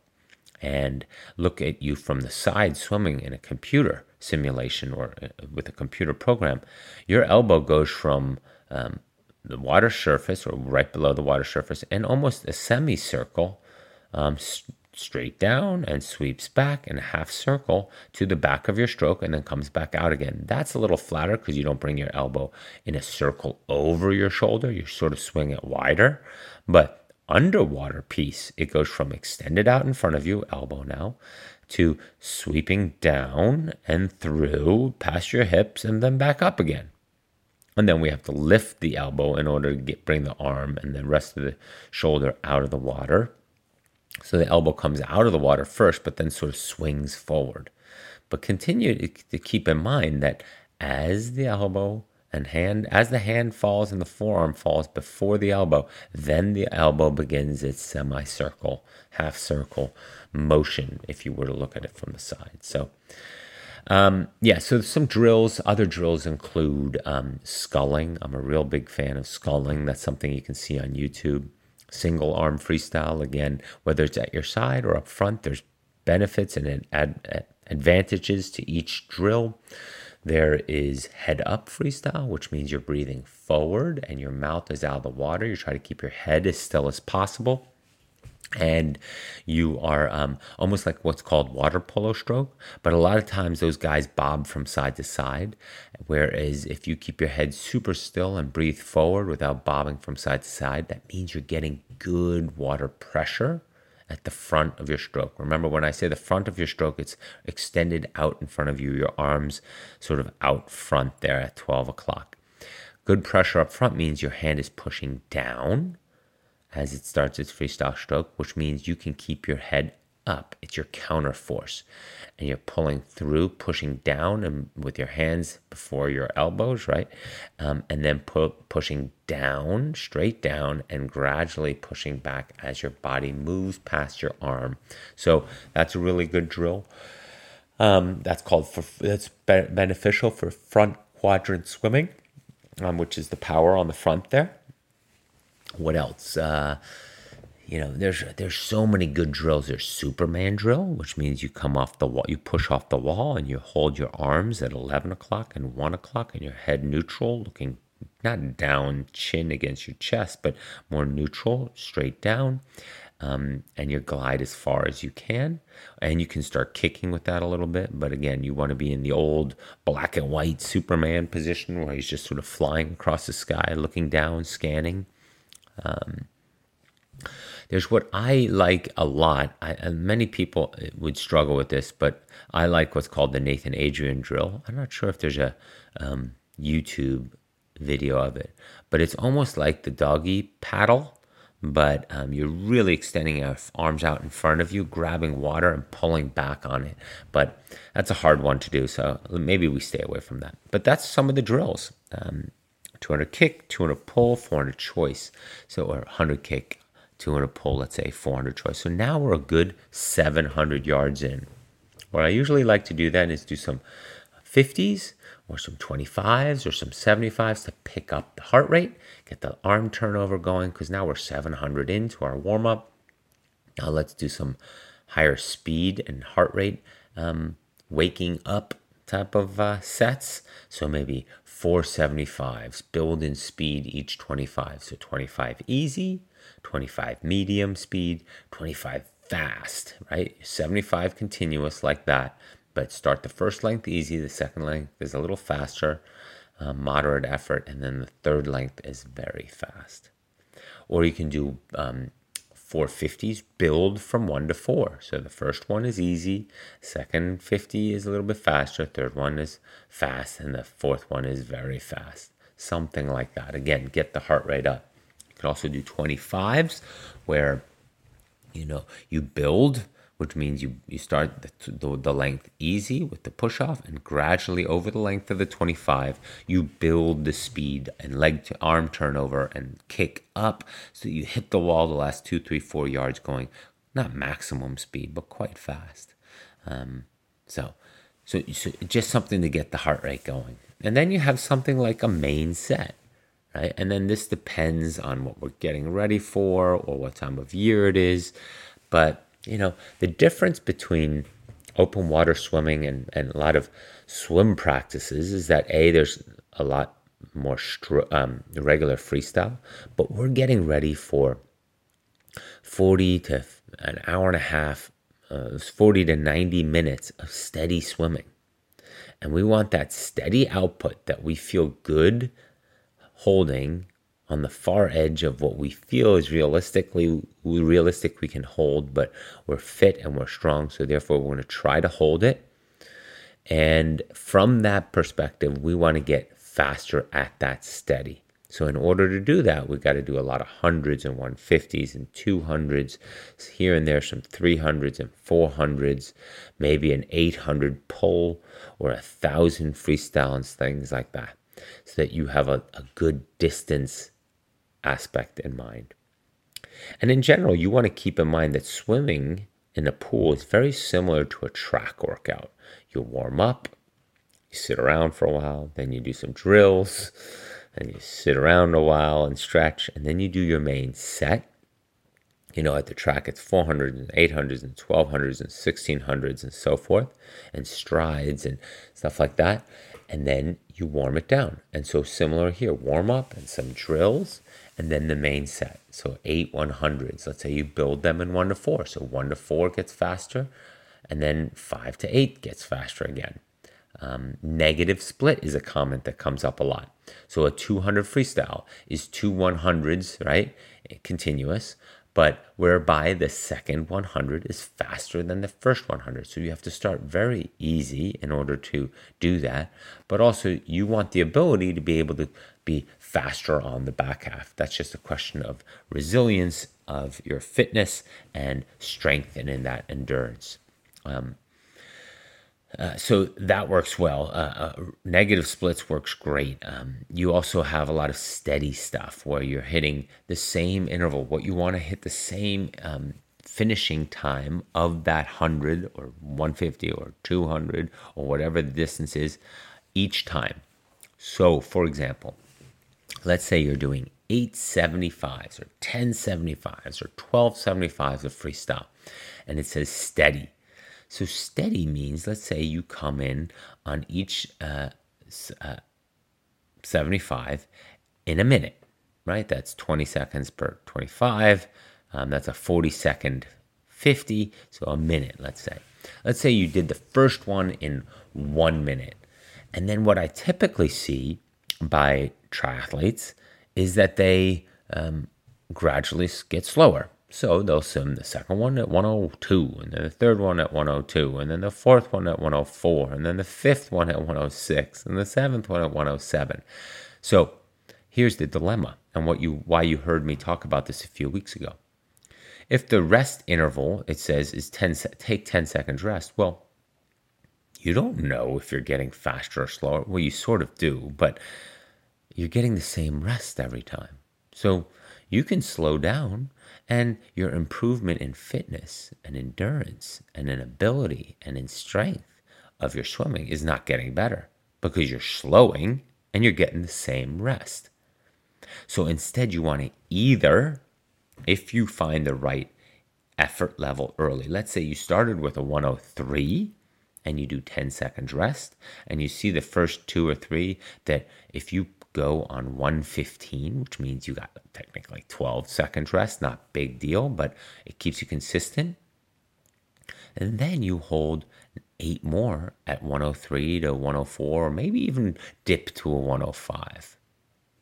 and look at you from the side swimming in a computer simulation or uh, with a computer program, your elbow goes from um, the water surface or right below the water surface and almost a semicircle um, straight down and sweeps back in a half circle to the back of your stroke and then comes back out again. That's a little flatter because you don't bring your elbow in a circle over your shoulder. You sort of swing it wider. But underwater piece, it goes from extended out in front of you, elbow now, to sweeping down and through past your hips and then back up again. And then we have to lift the elbow in order to get, bring the arm and the rest of the shoulder out of the water. So the elbow comes out of the water first, but then sort of swings forward. But continue to keep in mind that as the elbow and hand as the hand falls and the forearm falls before the elbow then the elbow begins its semicircle half circle motion if you were to look at it from the side. So um, yeah so some drills other drills include um, sculling. I'm a real big fan of sculling. That's something you can see on youtube. Single arm freestyle again whether it's at your side or up front there's benefits and ad- ad- advantages to each drill there is head up freestyle, which means you're breathing forward and your mouth is out of the water. You try to keep your head as still as possible. And you are um, almost like what's called water polo stroke. But a lot of times those guys bob from side to side. Whereas if you keep your head super still and breathe forward without bobbing from side to side, that means you're getting good water pressure at the front of your stroke. Remember, when I say the front of your stroke, it's extended out in front of you, your arms sort of out front there at 12 o'clock. Good pressure up front means your hand is pushing down as it starts its freestyle stroke, which means you can keep your head up. It's your counter force. And you're pulling through, pushing down and with your hands before your elbows, right? Um, and then pu- pushing down, straight down, and gradually pushing back as your body moves past your arm. So that's a really good drill. Um, that's called for that's be- beneficial for front quadrant swimming, um, which is the power on the front there. What else? Uh, you know, there's there's so many good drills. There's Superman drill, which means you come off the wall, you push off the wall, and you hold your arms at 11 o'clock and 1 o'clock, and your head neutral, looking not down, chin against your chest, but more neutral, straight down. Um, and you glide as far as you can. And you can start kicking with that a little bit. But again, you want to be in the old black and white Superman position where he's just sort of flying across the sky, looking down, scanning. Um, there's what I like a lot. I, and many people would struggle with this, but I like what's called the Nathan Adrian drill. I'm not sure if there's a um, YouTube video of it, but it's almost like the doggy paddle, but um, you're really extending your arms out in front of you, grabbing water and pulling back on it. But that's a hard one to do, so maybe we stay away from that. But that's some of the drills. Um, 200 kick, 200 pull, 400 choice. So, or 100 kick, 200 pull, let's say 400 choice. So now we're a good 700 yards in. What I usually like to do then is do some 50s or some 25s or some 75s to pick up the heart rate, get the arm turnover going, because now we're 700 into our warm up. Now let's do some higher speed and heart rate um, waking up type of uh, sets. So maybe 475s, build in speed each 25. So 25 easy, 25 medium speed, 25 fast, right? 75 continuous like that. But start the first length easy, the second length is a little faster, uh, moderate effort, and then the third length is very fast. Or you can do um, 450s build from one to four. So the first one is easy, second 50 is a little bit faster, third one is fast, and the fourth one is very fast. Something like that. Again, get the heart rate up. You can also do 25s where you know you build which means you, you start the, the, the, length easy with the push off and gradually over the length of the 25 you build the speed and leg to arm turnover and kick up. So you hit the wall the last two three four yards going not maximum speed but quite fast. Um, so, so so just something to get the heart rate going. And then you have something like a main set right and then this depends on what we're getting ready for or what time of year it is but you know, the difference between open water swimming and, and a lot of swim practices is that A, there's a lot more um, regular freestyle, but we're getting ready for 40 to an hour and a half, uh, 40 to 90 minutes of steady swimming. And we want that steady output that we feel good holding on the far edge of what we feel is realistically realistic we can hold, but we're fit and we're strong, so therefore we're going to try to hold it. And from that perspective, we want to get faster at that steady. So in order to do that, we've got to do a lot of hundreds and 150s and 200s, here and there some 300s and 400s, maybe an 800 pull or a thousand freestyles, things like that, so that you have a, a good distance aspect in mind. And in general, you want to keep in mind that swimming in a pool is very similar to a track workout. You warm up, you sit around for a while, then you do some drills, and you sit around a while and stretch, and then you do your main set. You know, at the track, it's 400s and 800s and 1200s and 1600s and so forth, and strides and stuff like that. And then you warm it down. And so, similar here warm up and some drills, and then the main set. So eight 100s. Let's say you build them in one to four. So one to four gets faster, and then five to eight gets faster again. Um, negative split is a comment that comes up a lot. So a 200 freestyle is two 100s, right? Continuous, but whereby the second 100 is faster than the first 100. So you have to start very easy in order to do that. But also, you want the ability to be able to be faster on the back half. That's just a question of resilience, of your fitness, and strength, and in that endurance. Um, uh, so that works well. Uh, uh, negative splits works great. Um, you also have a lot of steady stuff where you're hitting the same interval. What you want to hit the same um, finishing time of that 100 or 150 or 200 or whatever the distance is each time. So, for example, let's say you're doing 875s or 1075s or 1275s of freestyle and it says steady. So steady means, let's say you come in on each uh, uh, 75 in a minute, right? That's 20 seconds per 25. Um, that's a 40 second 50, so a minute, let's say. Let's say you did the first one in one minute. And then what I typically see by triathletes is that they um, gradually get slower. So they'll swim the second one at 102, and then the third one at 102, and then the fourth one at 104, and then the fifth one at 106, and the seventh one at 107. So here's the dilemma, and what you why you heard me talk about this a few weeks ago. If the rest interval it says is 10 take 10 seconds rest, well, you don't know if you're getting faster or slower. Well, you sort of do, but you're getting the same rest every time. So you can slow down and your improvement in fitness and endurance and in ability and in strength of your swimming is not getting better because you're slowing and you're getting the same rest. So instead, you want to either, if you find the right effort level early, let's say you started with a 103 and you do 10 seconds rest, and you see the first two or three that if you go on 115, which means you got technically 12 seconds rest, not big deal, but it keeps you consistent. And then you hold eight more at 103 to 104, or maybe even dip to a 105.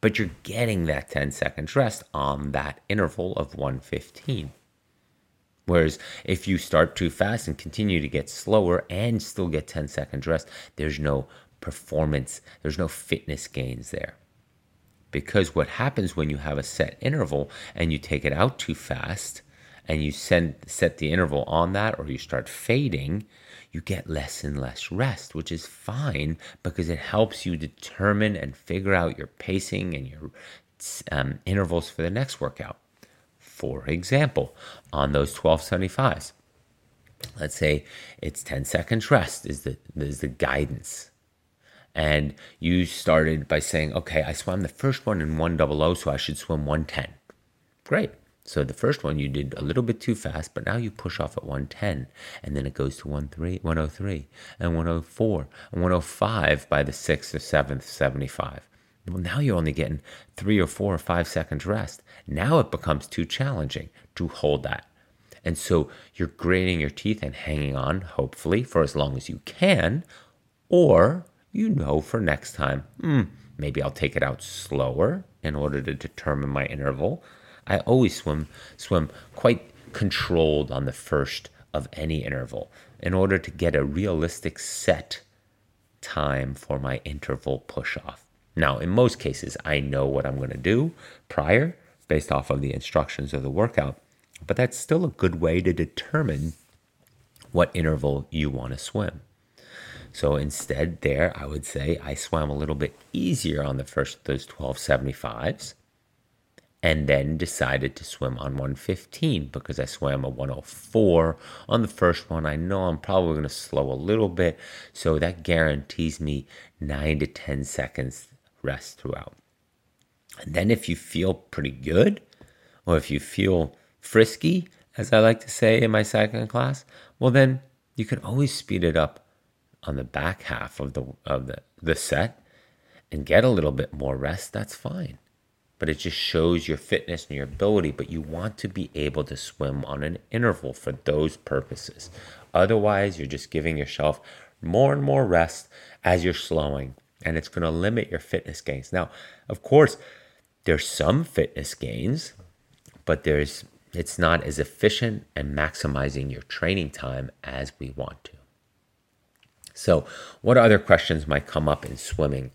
But you're getting that 10 seconds rest on that interval of 115. Whereas if you start too fast and continue to get slower and still get 10 seconds rest, there's no performance, there's no fitness gains there. Because what happens when you have a set interval and you take it out too fast and you send, set the interval on that or you start fading, you get less and less rest, which is fine because it helps you determine and figure out your pacing and your um, intervals for the next workout. For example, on those 1275s, let's say it's 10 seconds rest is the, is the guidance and you started by saying, okay, I swam the first one in 100, so I should swim 110. Great. So the first one you did a little bit too fast, but now you push off at 110, and then it goes to 103, and 104, and 105 by the sixth or seventh 75. Well, now you're only getting three or four or five seconds rest. Now it becomes too challenging to hold that. And so you're gritting your teeth and hanging on, hopefully, for as long as you can, or you know for next time, hmm, maybe I'll take it out slower in order to determine my interval. I always swim swim quite controlled on the first of any interval in order to get a realistic set time for my interval push off. Now, in most cases, I know what I'm going to do prior based off of the instructions of the workout, but that's still a good way to determine what interval you want to swim. So instead, there, I would say I swam a little bit easier on the first of those 1275s and then decided to swim on 115 because I swam a 104 on the first one. I know I'm probably going to slow a little bit, so that guarantees me 9 to 10 seconds rest throughout. And then if you feel pretty good, or if you feel frisky, as I like to say in my cycling class, well then you can always speed it up on the back half of the of the, the set and get a little bit more rest, that's fine. But it just shows your fitness and your ability, but you want to be able to swim on an interval for those purposes. Otherwise, you're just giving yourself more and more rest as you're slowing and it's going to limit your fitness gains. Now, of course, there's some fitness gains, but there's it's not as efficient and maximizing your training time as we want to. So, what other questions might come up in swimming?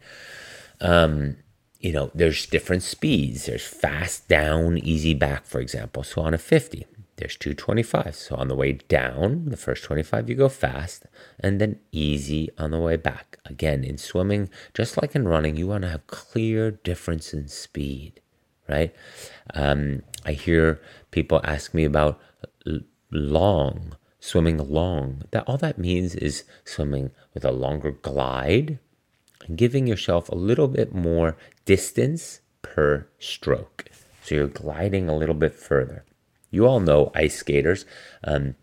Um, you know, there's different speeds. There's fast down, easy back, for example. So on a 50, there's 225. So on the way down, the first 25, you go fast and then easy on the way back. Again, in swimming, just like in running, you want to have clear difference in speed, right? Um, I hear people ask me about long, swimming long. That all that means is swimming with a longer glide and giving yourself a little bit more distance per stroke. So you're gliding a little bit further. You all know ice skaters, um,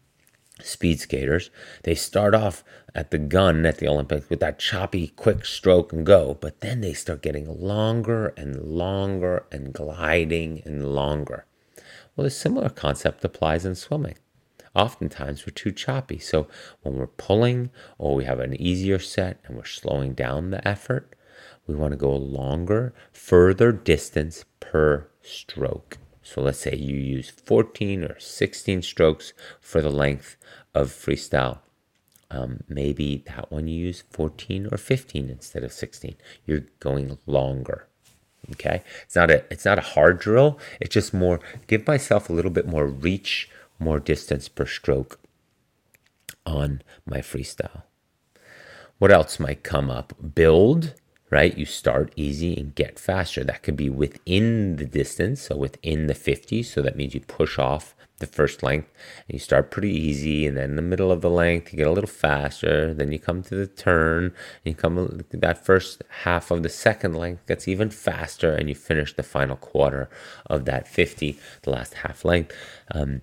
speed skaters. They start off at the gun at the Olympics with that choppy, quick stroke and go, but then they start getting longer and longer and gliding and longer. Well, a similar concept applies in swimming. Oftentimes we're too choppy. So when we're pulling or we have an easier set and we're slowing down the effort, we want to go longer, further distance per stroke. So let's say you use 14 or 16 strokes for the length of freestyle. Um, maybe that one you use 14 or 15 instead of 16. You're going longer. Okay, it's not a it's not a hard drill. It's just more give myself a little bit more reach, more distance per stroke on my freestyle. What else might come up? Build right? You start easy and get faster. That could be within the distance, so within the 50. So that means you push off the first length and you start pretty easy. And then in the middle of the length, you get a little faster. Then you come to the turn, and you come that first half of the second length gets even faster, and you finish the final quarter of that 50, the last half length, um,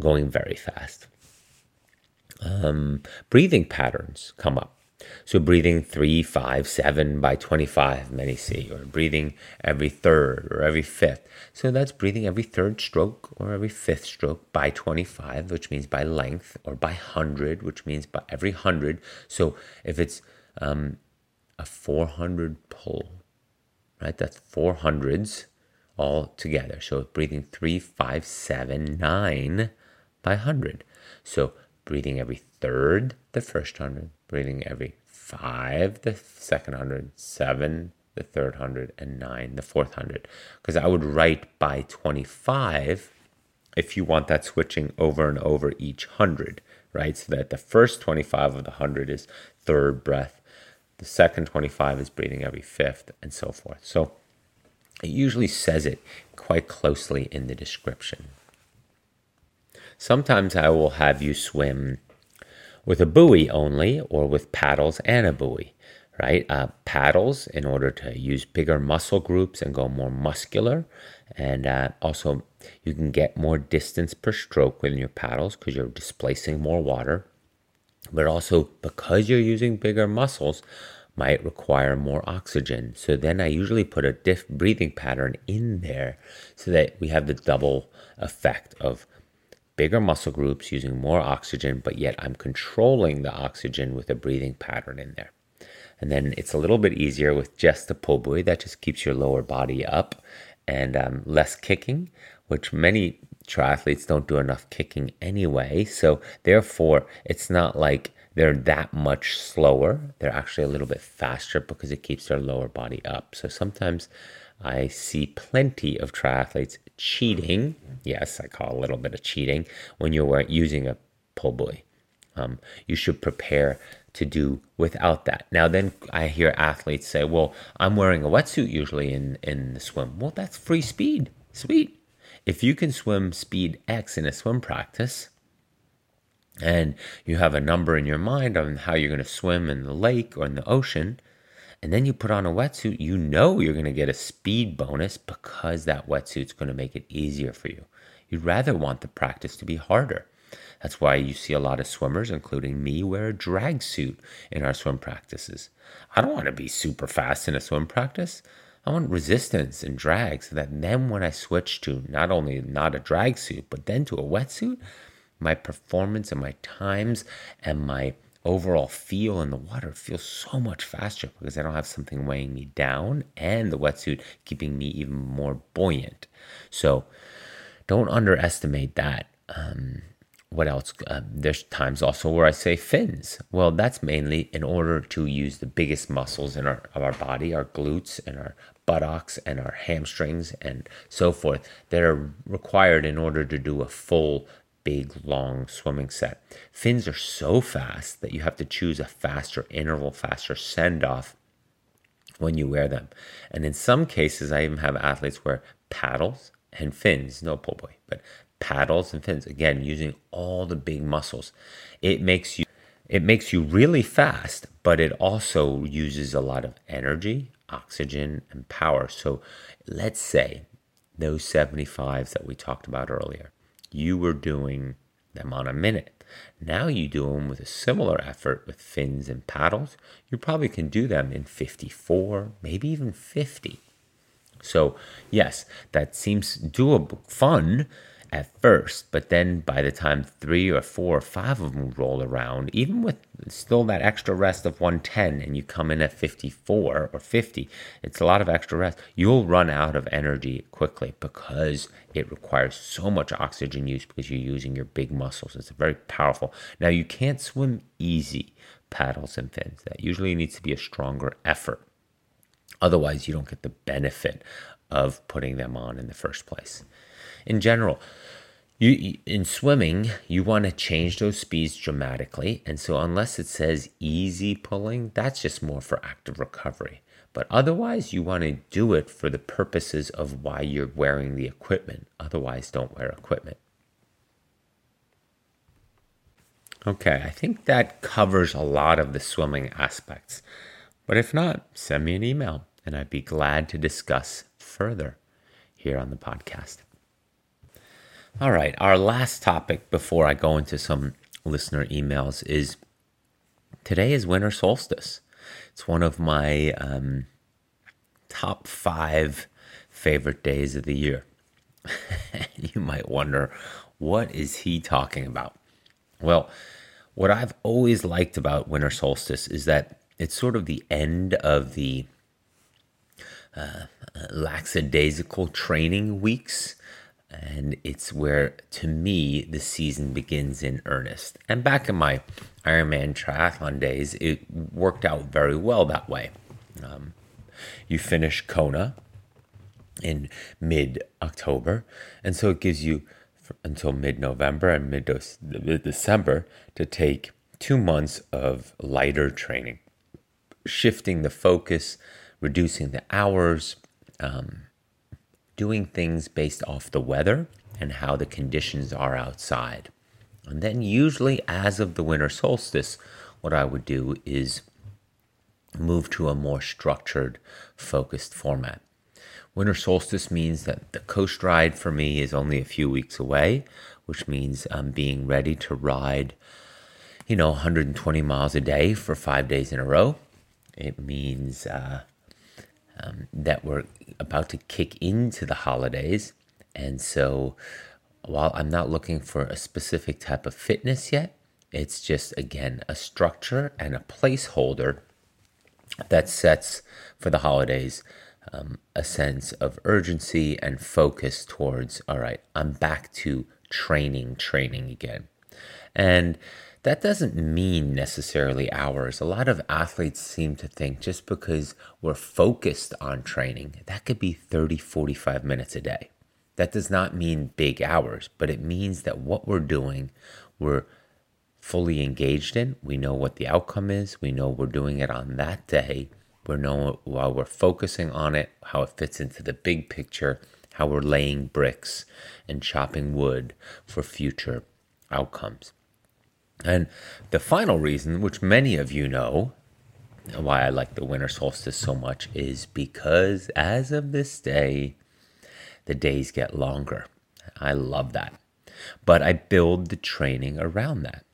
going very fast. Um, breathing patterns come up. So breathing three, five, seven by 25, many see, or breathing every third or every fifth. So that's breathing every third stroke or every fifth stroke by 25, which means by length, or by 100, which means by every 100. So if it's um, a 400 pull, right, that's four hundreds all together. So breathing three, five, seven, nine by 100. So breathing every third, the first 100, breathing every five, the second hundred, seven, the third hundred, and nine, the fourth hundred. Because I would write by 25 if you want that switching over and over each hundred, right? So that the first 25 of the hundred is third breath, the second 25 is breathing every fifth, and so forth. So it usually says it quite closely in the description. Sometimes I will have you swim with a buoy only or with paddles and a buoy, right? Uh, paddles in order to use bigger muscle groups and go more muscular, And uh, also, you can get more distance per stroke with your paddles because you're displacing more water. But also, because you're using bigger muscles, might require more oxygen. So then I usually put a diff breathing pattern in there so that we have the double effect of bigger muscle groups using more oxygen, but yet I'm controlling the oxygen with a breathing pattern in there. And then it's a little bit easier with just the pull buoy that just keeps your lower body up and um, less kicking, which many triathletes don't do enough kicking anyway. So therefore, it's not like they're that much slower. They're actually a little bit faster because it keeps their lower body up. So sometimes I see plenty of triathletes cheating. Yes, I call a little bit of cheating when you're using a pull buoy. Um, you should prepare to do without that. Now, then I hear athletes say, well, I'm wearing a wetsuit usually in, in the swim. Well, that's free speed. Sweet. If you can swim speed X in a swim practice, and you have a number in your mind on how you're going to swim in the lake or in the ocean, and then you put on a wetsuit, you know you're going to get a speed bonus because that wetsuit's going to make it easier for you. You'd rather want the practice to be harder. That's why you see a lot of swimmers, including me, wear a drag suit in our swim practices. I don't want to be super fast in a swim practice. I want resistance and drag so that then when I switch to not only not a drag suit, but then to a wetsuit, my performance and my times and my overall feel in the water feels so much faster because I don't have something weighing me down and the wetsuit keeping me even more buoyant. So don't underestimate that. Um, what else? Uh, there's times also where I say fins. Well, that's mainly in order to use the biggest muscles in our of our body, our glutes and our buttocks and our hamstrings and so forth that are required in order to do a full big long swimming set. Fins are so fast that you have to choose a faster interval, faster send off when you wear them. And in some cases I even have athletes wear paddles and fins, no pull buoy, but paddles and fins again using all the big muscles it makes you it makes you really fast but it also uses a lot of energy oxygen and power so let's say those 75s that we talked about earlier you were doing them on a minute. Now you do them with a similar effort with fins and paddles. You probably can do them in 54 maybe even 50 so yes that seems doable fun at first, but then by the time three or four or five of them roll around, even with still that extra rest of 110 and you come in at 54 or 50, it's a lot of extra rest. You'll run out of energy quickly because it requires so much oxygen use because you're using your big muscles. It's very powerful. Now, you can't swim easy paddles and fins. That usually needs to be a stronger effort. Otherwise, you don't get the benefit of putting them on in the first place. In general, you in swimming you want to change those speeds dramatically and so unless it says easy pulling that's just more for active recovery. But otherwise you want to do it for the purposes of why you're wearing the equipment. Otherwise don't wear equipment. Okay i think that covers a lot of the swimming aspects. But if not send me an email and i'd be glad to discuss further here on the podcast all right, our last topic before I go into some listener emails is today is winter solstice. It's one of my um, top five favorite days of the year. [LAUGHS] you might wonder, what is he talking about? Well, what I've always liked about winter solstice is that it's sort of the end of the uh, lackadaisical training weeks and it's where to me the season begins in earnest. And back in my Ironman triathlon days, it worked out very well that way. Um, you finish Kona in mid October, and so it gives you until mid November and mid December to take two months of lighter training, shifting the focus, reducing the hours. Um, doing things based off the weather and how the conditions are outside. And then, usually, as of the winter solstice, what I would do is move to a more structured, focused format Winter solstice means that the coast ride for me is only a few weeks away, which means I'm being ready to ride, you know, 120 miles a day for five days in a row. It means uh, um, that we're about to kick into the holidays. And so while I'm not looking for a specific type of fitness yet, it's just, again, a structure and a placeholder that sets for the holidays um, a sense of urgency and focus towards, all right, I'm back to training, training again. And that doesn't mean necessarily hours. A lot of athletes seem to think just because we're focused on training, that could be 30, 45 minutes a day. That does not mean big hours, but it means that what we're doing, we're fully engaged in. We know what the outcome is. We know we're doing it on that day. We know while we're focusing on it, how it fits into the big picture, how we're laying bricks and chopping wood for future outcomes. And the final reason, which many of you know, why I like the winter solstice so much, is because as of this day, the days get longer. I love that. But I build the training around that.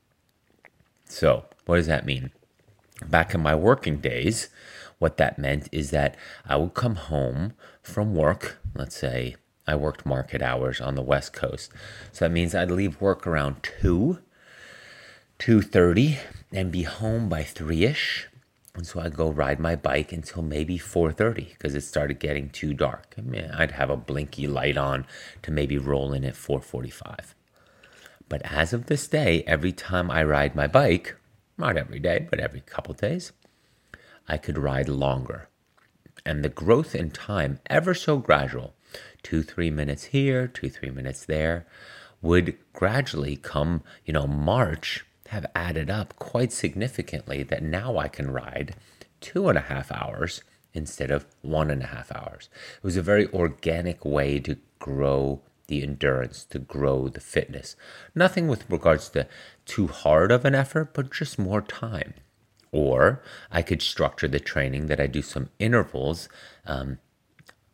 So, what does that mean? Back in my working days, what that meant is that I would come home from work, let's say I worked market hours on the West Coast. So that means I'd leave work around 2 2.30 and be home by 3ish and so i'd go ride my bike until maybe 4.30 because it started getting too dark. I mean, i'd have a blinky light on to maybe roll in at 4.45 but as of this day every time i ride my bike not every day but every couple days i could ride longer. And the growth in time ever so gradual two three minutes here two three minutes there would gradually come you know march have added up quite significantly that now I can ride two and a half hours instead of one and a half hours. It was a very organic way to grow the endurance, to grow the fitness. Nothing with regards to too hard of an effort, but just more time. Or I could structure the training that I do some intervals. Um,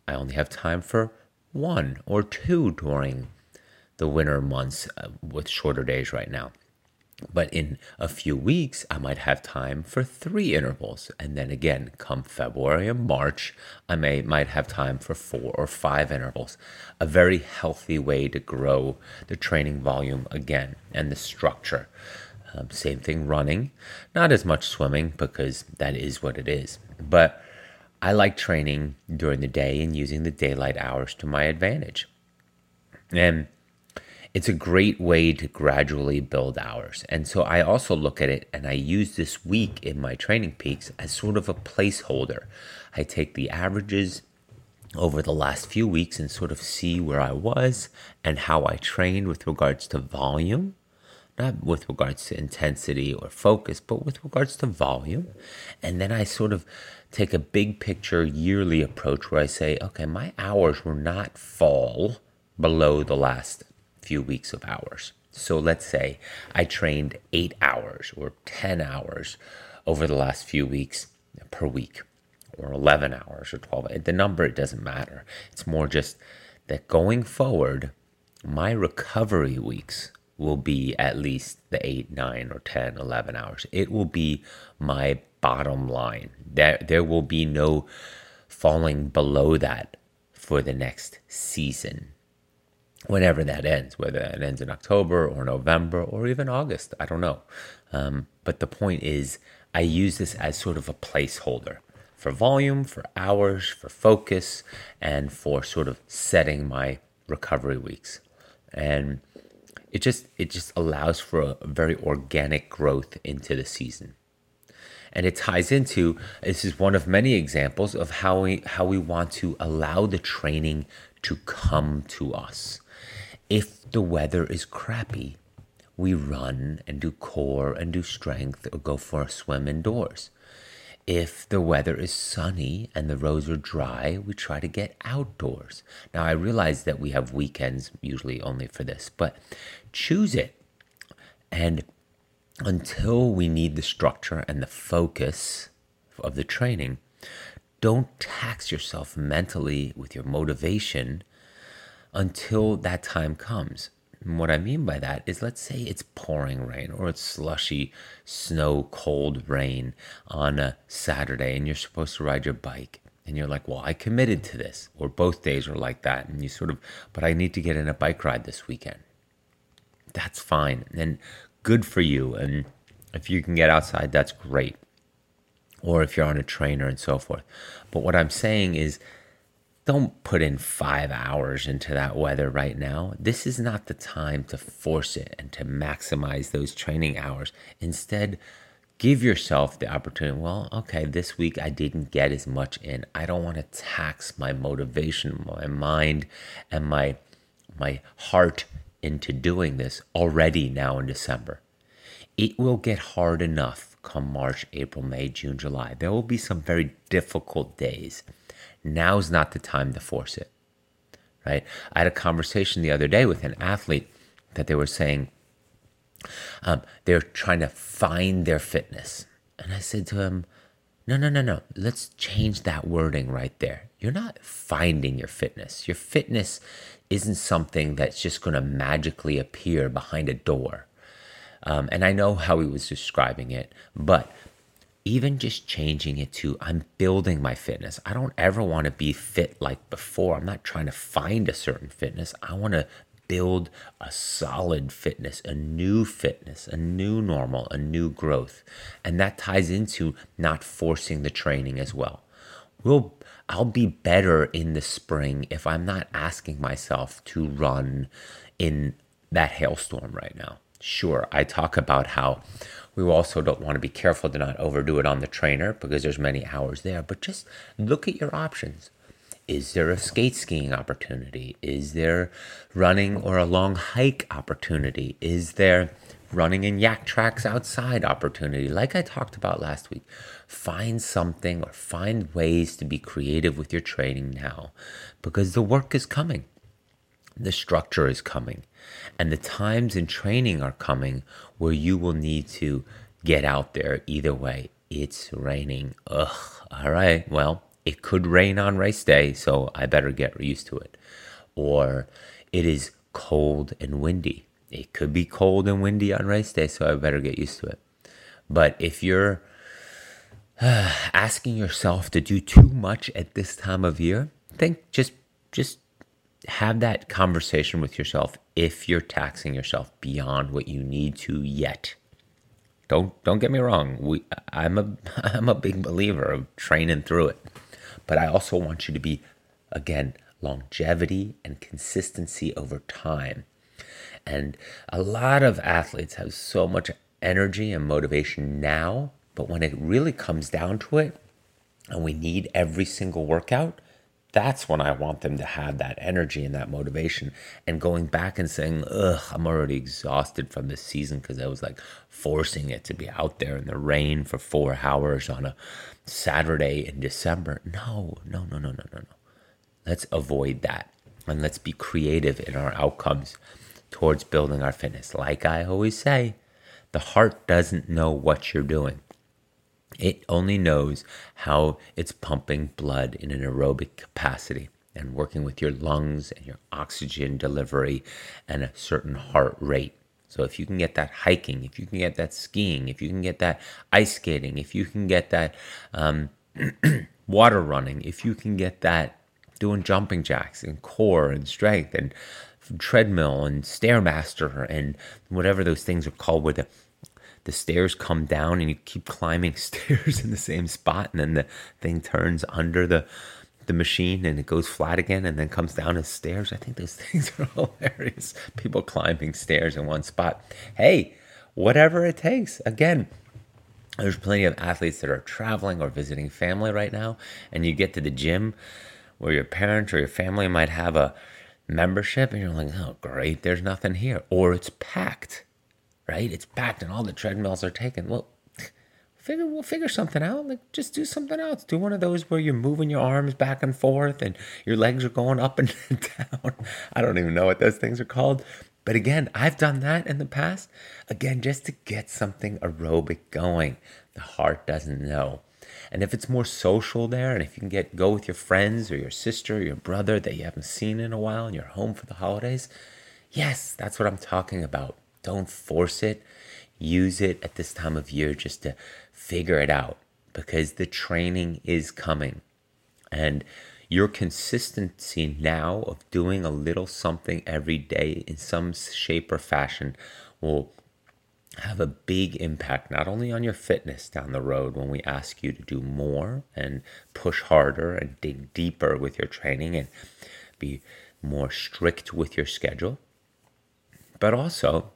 I only have time for one or two during the winter months uh, with shorter days right now. But in a few weeks, I might have time for three intervals. And then again, come February and March, I may might have time for four or five intervals. A very healthy way to grow the training volume again and the structure. Um, same thing running, not as much swimming because that is what it is. But I like training during the day and using the daylight hours to my advantage. And it's a great way to gradually build hours. And so I also look at it and I use this week in my TrainingPeaks as sort of a placeholder. I take the averages over the last few weeks and sort of see where I was and how I trained with regards to volume, not with regards to intensity or focus, but with regards to volume. And then I sort of take a big picture yearly approach where I say, okay, my hours will not fall below the last few weeks of hours. So let's say I trained eight hours or 10 hours over the last few weeks per week, or 11 hours or 12. The number, it doesn't matter. It's more just that going forward, my recovery weeks will be at least the 8, 9, or 10, 11 hours. It will be my bottom line. There, there will be no falling below that for the next season whenever that ends, whether that ends in October or November or even August. I don't know. Um, but the point is, I use this as sort of a placeholder for volume, for hours, for focus, and for sort of setting my recovery weeks. And it just it just allows for a very organic growth into the season. And it ties into this is one of many examples of how we how we want to allow the training to come to us if the weather is crappy, we run and do core and do strength or go for a swim indoors. If the weather is sunny and the roads are dry, we try to get outdoors. Now, I realize that we have weekends usually only for this, but choose it. And until we need the structure and the focus of the training, don't tax yourself mentally with your motivation until that time comes. And what I mean by that is, let's say it's pouring rain or it's slushy, snow, cold rain on a Saturday, and you're supposed to ride your bike. And you're like, well, I committed to this. Or both days are like that. And you sort of, but I need to get in a bike ride this weekend. That's fine. And good for you. And if you can get outside, that's great. Or if you're on a trainer and so forth. But what I'm saying is, don't put in five hours into that weather right now. This is not the time to force it and to maximize those training hours. Instead, give yourself the opportunity. Well, okay, this week I didn't get as much in. I don't want to tax my motivation, my mind, and my my heart into doing this already now in December. It will get hard enough come March, April, May, June, July. There will be some very difficult days now's not the time to force it. Right? I had a conversation the other day with an athlete that they were saying um, they're trying to find their fitness. And I said to him, no, no, no, no. Let's change that wording right there. You're not finding your fitness. Your fitness isn't something that's just going to magically appear behind a door. Um, and I know how he was describing it, but even just changing it to I'm building my fitness. I don't ever want to be fit like before. I'm not trying to find a certain fitness. I want to build a solid fitness, a new fitness, a new normal, a new growth. And that ties into not forcing the training as well. We'll I'll be better in the spring if I'm not asking myself to run in that hailstorm right now. Sure, I talk about how we also don't want to be careful to not overdo it on the trainer because there's many hours there, but just look at your options. Is there a skate skiing opportunity? Is there running or a long hike opportunity? Is there running in Yaktrax outside opportunity? Like I talked about last week, find something or find ways to be creative with your training now because the work is coming the structure is coming and the times in training are coming where you will need to get out there. Either way it's raining. Ugh. All right. Well it could rain on race day so i better get used to it. Or it is cold and windy. It could be cold and windy on race day so i better get used to it. But if you're [SIGHS] asking yourself to do too much at this time of year think just just have that conversation with yourself if you're taxing yourself beyond what you need to yet. Don't don't get me wrong. We I'm a [LAUGHS] I'm a big believer of training through it. But I also want you to be again longevity and consistency over time. And a lot of athletes have so much energy and motivation now, but when it really comes down to it, and we need every single workout, that's when I want them to have that energy and that motivation. And going back and saying, ugh, I'm already exhausted from this season because I was like forcing it to be out there in the rain for four hours on a Saturday in December. No, no, no, no, no, no, no. Let's avoid that. And let's be creative in our outcomes towards building our fitness. Like I always say, the heart doesn't know what you're doing. It only knows how it's pumping blood in an aerobic capacity and working with your lungs and your oxygen delivery and a certain heart rate. So if you can get that hiking, if you can get that skiing, if you can get that ice skating, if you can get that um, [CLEARS THROAT] water running, if you can get that doing jumping jacks and core and strength and treadmill and stairmaster and whatever those things are called where the the stairs come down and you keep climbing [LAUGHS] stairs in the same spot and then the thing turns under the the machine and it goes flat again and then comes down as stairs. I think those [LAUGHS] things are hilarious. People climbing stairs in one spot. Hey, whatever it takes. Again, there's plenty of athletes that are traveling or visiting family right now, and you get to the gym where your parents or your family might have a membership, and you're like, oh, great, there's nothing here. Or it's packed right? It's packed and all the treadmills are taken. Well, [SNIFFS] figure we'll figure something out. Like just do something else. Do one of those where you're moving your arms back and forth and your legs are going up and [LAUGHS] down. I don't even know what those things are called. But again, I've done that in the past. Again, just to get something aerobic going. The heart doesn't know. And if it's more social there, and if you can get go with your friends or your sister or your brother that you haven't seen in a while and you're home for the holidays, yes, that's what I'm talking about. Don't force it. Use it at this time of year just to figure it out because the training is coming. And your consistency now of doing a little something every day in some shape or fashion will have a big impact not only on your fitness down the road when we ask you to do more and push harder and dig deeper with your training and be more strict with your schedule, but also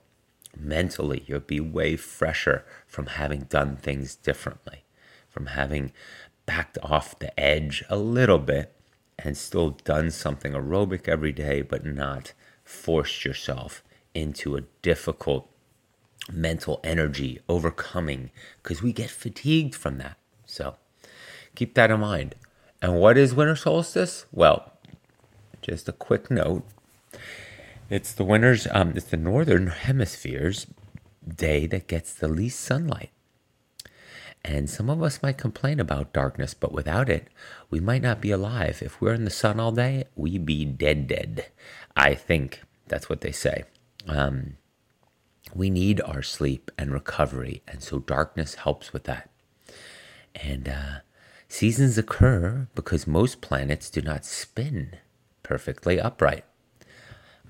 mentally, you'll be way fresher from having done things differently, from having backed off the edge a little bit and still done something aerobic every day, but not forced yourself into a difficult mental energy overcoming because we get fatigued from that. So keep that in mind. And what is winter solstice? Well, just a quick note. It's the winter's um it's the northern hemisphere's day that gets the least sunlight. And some of us might complain about darkness, but without it, we might not be alive. If we're in the sun all day, we be dead dead. I think that's what they say. Um, we need our sleep and recovery, and so darkness helps with that. And uh, seasons occur because most planets do not spin perfectly upright.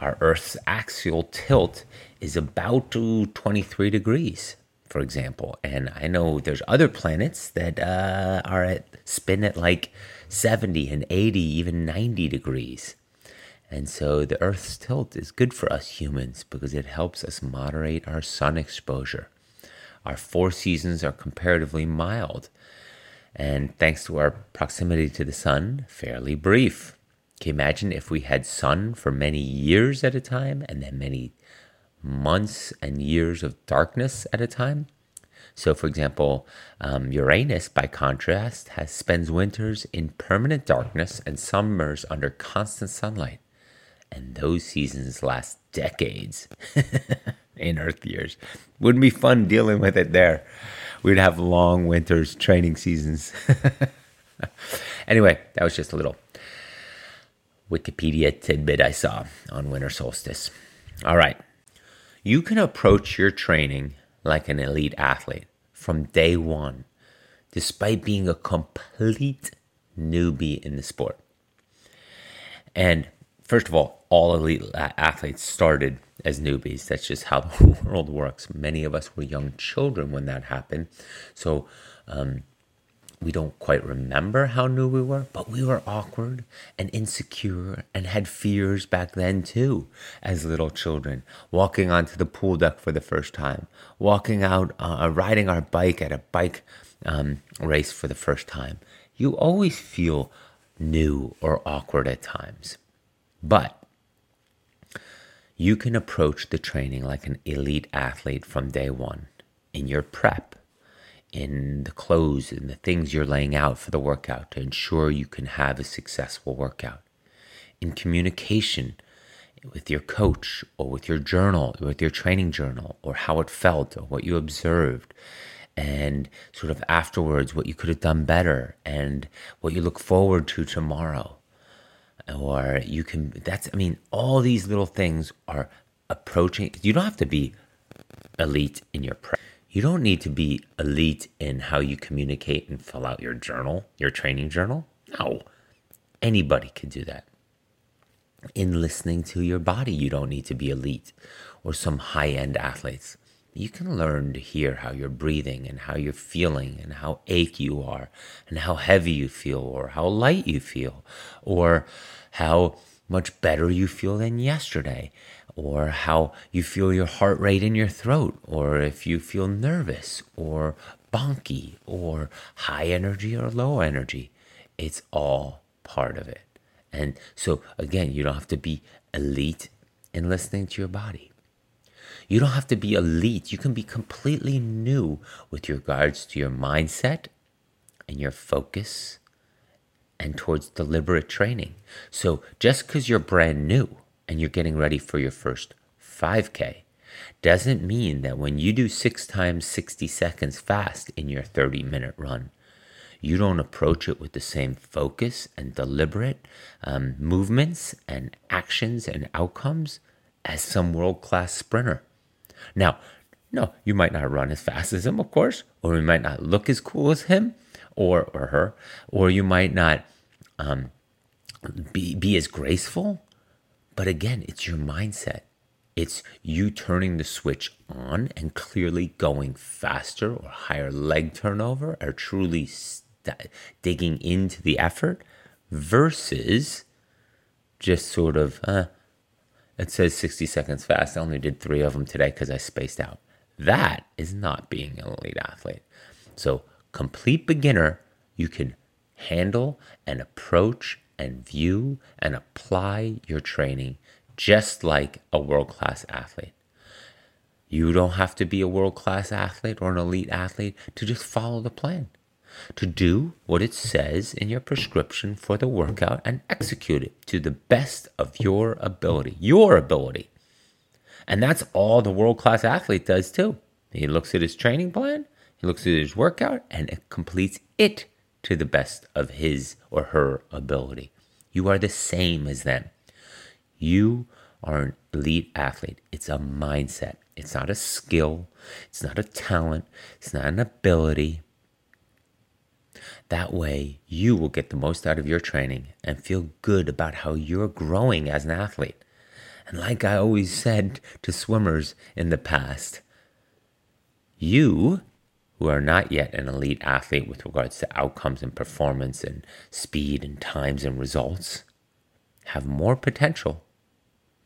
Our Earth's axial tilt is about to 23 degrees, for example. And I know there's other planets that uh, are at spin at like 70 and 80, even 90 degrees. And so the Earth's tilt is good for us humans because it helps us moderate our sun exposure. Our four seasons are comparatively mild, and thanks to our proximity to the sun, fairly brief. Can you imagine if we had sun for many years at a time and then many months and years of darkness at a time? So, for example, um, Uranus, by contrast, has spends winters in permanent darkness and summers under constant sunlight and those seasons last decades [LAUGHS] in Earth years. Wouldn't be fun dealing with it there. We'd have long winters, training seasons. [LAUGHS] anyway, that was just a little Wikipedia tidbit I saw on winter solstice. All right. You can approach your training like an elite athlete from day one, despite being a complete newbie in the sport. And first of all, all elite athletes started as newbies. That's just how [LAUGHS] the world works. Many of us were young children when that happened. So um, we don't quite remember how new we were, but we were awkward and insecure and had fears back then too, as little children. Walking onto the pool deck for the first time, walking out, uh, riding our bike at a bike um, race for the first time. You always feel new or awkward at times. But you can approach the training like an elite athlete from day one in your prep, in the clothes and the things you're laying out for the workout to ensure you can have a successful workout, in communication with your coach or with your journal, or with your training journal, or how it felt or what you observed. And sort of afterwards, what you could have done better and what you look forward to tomorrow or you can that's i mean all these little things are approaching you don't have to be elite in your prep you don't need to be elite in how you communicate and fill out your journal your training journal. No. Anybody could do that. In listening to your body you don't need to be elite or some high-end athletes. You can learn to hear how you're breathing and how you're feeling and how achy you are and how heavy you feel or how light you feel or how much better you feel than yesterday, or how you feel your heart rate in your throat, or if you feel nervous or bonky or high energy or low energy. It's all part of it. And so, again, you don't have to be elite in listening to your body. You don't have to be elite. You can be completely new with regards to your mindset and your focus and towards deliberate training. So just because you're brand new and you're getting ready for your first 5K doesn't mean that when you do six times 60 seconds fast in your 30 minute run, you don't approach it with the same focus and deliberate um, movements and actions and outcomes as some world class sprinter. Now, no, you might not run as fast as him, of course, or you might not look as cool as him or, or her, or you might not um, be, be as graceful. But again, it's your mindset. It's you turning the switch on and clearly going faster or higher leg turnover or truly st- digging into the effort versus just sort of, uh, it says 60 seconds fast. I only did three of them today because I spaced out. That is not being an elite athlete. So, complete beginner, you can handle and approach and view and apply your training just like a world class athlete. You don't have to be a world class athlete or an elite athlete to just follow the plan, to do what it says in your prescription for the workout and execute it to the best of your ability, your ability. And that's all the world class athlete does too. He looks at his training plan, he looks at his workout, and it completes it to the best of his or her ability. You are the same as them. You are an elite athlete. It's a mindset. It's not a skill. It's not a talent. It's not an ability. That way, you will get the most out of your training and feel good about how you're growing as an athlete. And like I always said to swimmers in the past, you, who are not yet an elite athlete with regards to outcomes and performance and speed and times and results, have more potential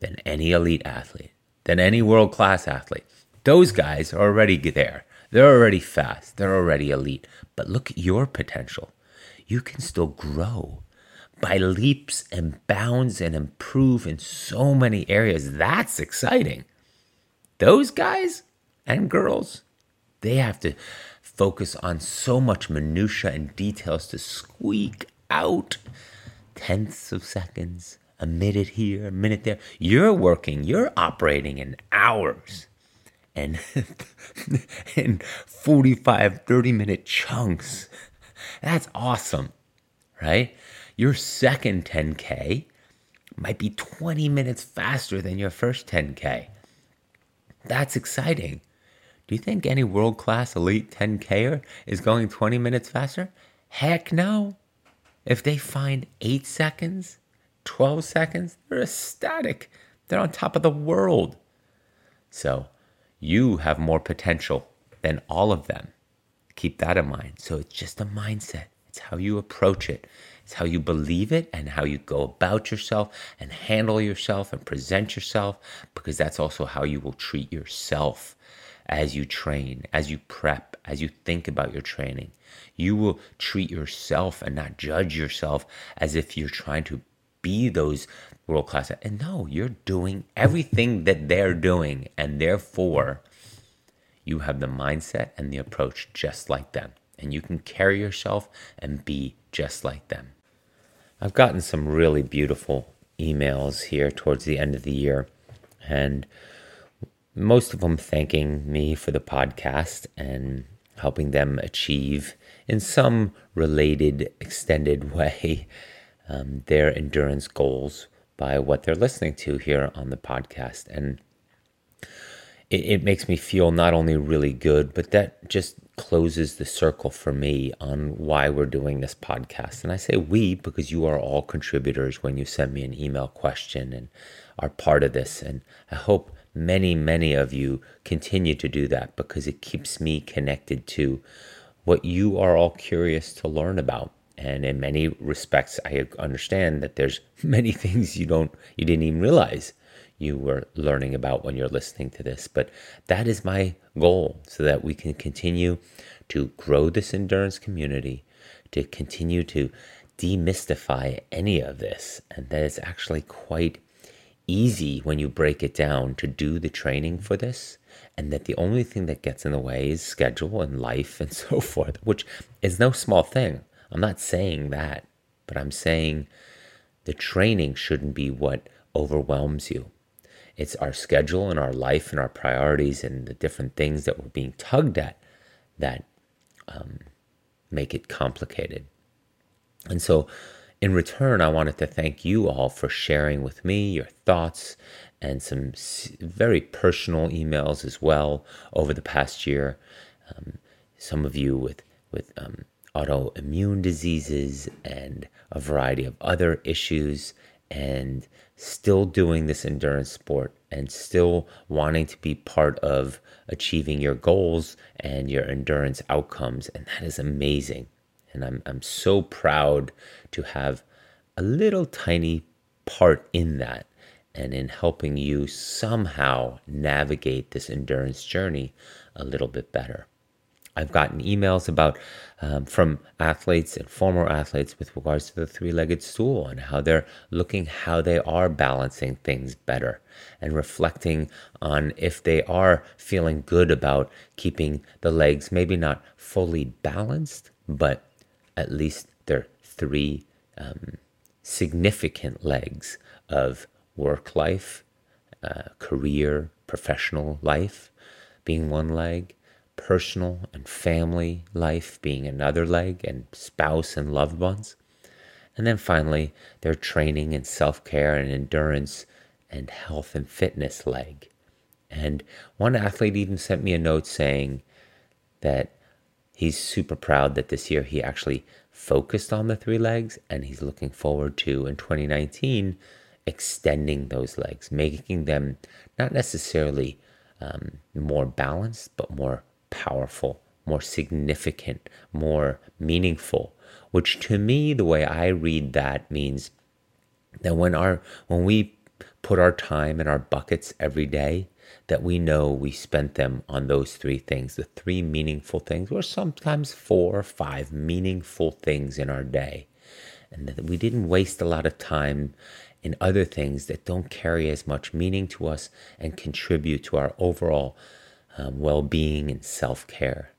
than any elite athlete, than any world class athlete. Those guys are already there. They're already fast. They're already elite. But look at your potential. You can still grow by leaps and bounds and improve in so many areas. That's exciting. Those guys and girls, they have to focus on so much minutia and details to squeak out tenths of seconds, a minute here, a minute there. You're working, you're operating in hours and [LAUGHS] in 45, 30 minute chunks. That's awesome, right? Your second 10K might be 20 minutes faster than your first 10K. That's exciting. Do you think any world class elite 10Ker is going 20 minutes faster? Heck no. If they find eight seconds, 12 seconds, they're ecstatic. They're on top of the world. So you have more potential than all of them. Keep that in mind. So it's just a mindset, it's how you approach it. It's how you believe it and how you go about yourself and handle yourself and present yourself, because that's also how you will treat yourself as you train, as you prep, as you think about your training. You will treat yourself and not judge yourself as if you're trying to be those world class. And no, you're doing everything that they're doing. And therefore, you have the mindset and the approach just like them. And you can carry yourself and be just like them. I've gotten some really beautiful emails here towards the end of the year. And most of them thanking me for the podcast and helping them achieve in some related, extended [LAUGHS] way um, their endurance goals by what they're listening to here on the podcast. And it, it makes me feel not only really good, but that just closes the circle for me on why we're doing this podcast. And I say we because you are all contributors when you send me an email question and are part of this. And I hope many, many of you continue to do that because it keeps me connected to what you are all curious to learn about. And in many respects i understand that there's [LAUGHS] many things you don't you didn't even realize you were learning about when you're listening to this. But that is my goal so that we can continue to grow this endurance community to continue to demystify any of this. And that it's actually quite easy when you break it down to do the training for this and that the only thing that gets in the way is schedule and life [LAUGHS] and so forth which is no small thing I'm not saying that, but I'm saying the training shouldn't be what overwhelms you. It's our schedule and our life and our priorities and the different things that we're being tugged at that um, make it complicated. And so, in return, I wanted to thank you all for sharing with me your thoughts and some very personal emails as well over the past year. Um, some of you with with um, autoimmune diseases and a variety of other issues, and still doing this endurance sport and still wanting to be part of achieving your goals and your endurance outcomes. And that is amazing. And I'm, I'm so proud to have a little tiny part in that and in helping you somehow navigate this endurance journey a little bit better. I've gotten emails about um, from athletes and former athletes with regards to the three-legged stool and how they're looking how they are balancing things better and reflecting on if they are feeling good about keeping the legs maybe not fully balanced, but at least they're three um, significant legs of work life, uh, career, professional life being one leg, personal and family life being another leg, and spouse and loved ones. And then finally, their training and self care and endurance and health and fitness leg. And one athlete even sent me a note saying that he's super proud that this year he actually focused on the three legs and he's looking forward to in 2019 extending those legs, making them not necessarily um, more balanced, but more powerful, more significant, more meaningful. Which to me, the way I read that means that when our when we put our time in our buckets every day, that we know we spent them on those three things, the three meaningful things, or sometimes four or five meaningful things in our day. And that we didn't waste a lot of time in other things that don't carry as much meaning to us and contribute to our overall um, well being and self care.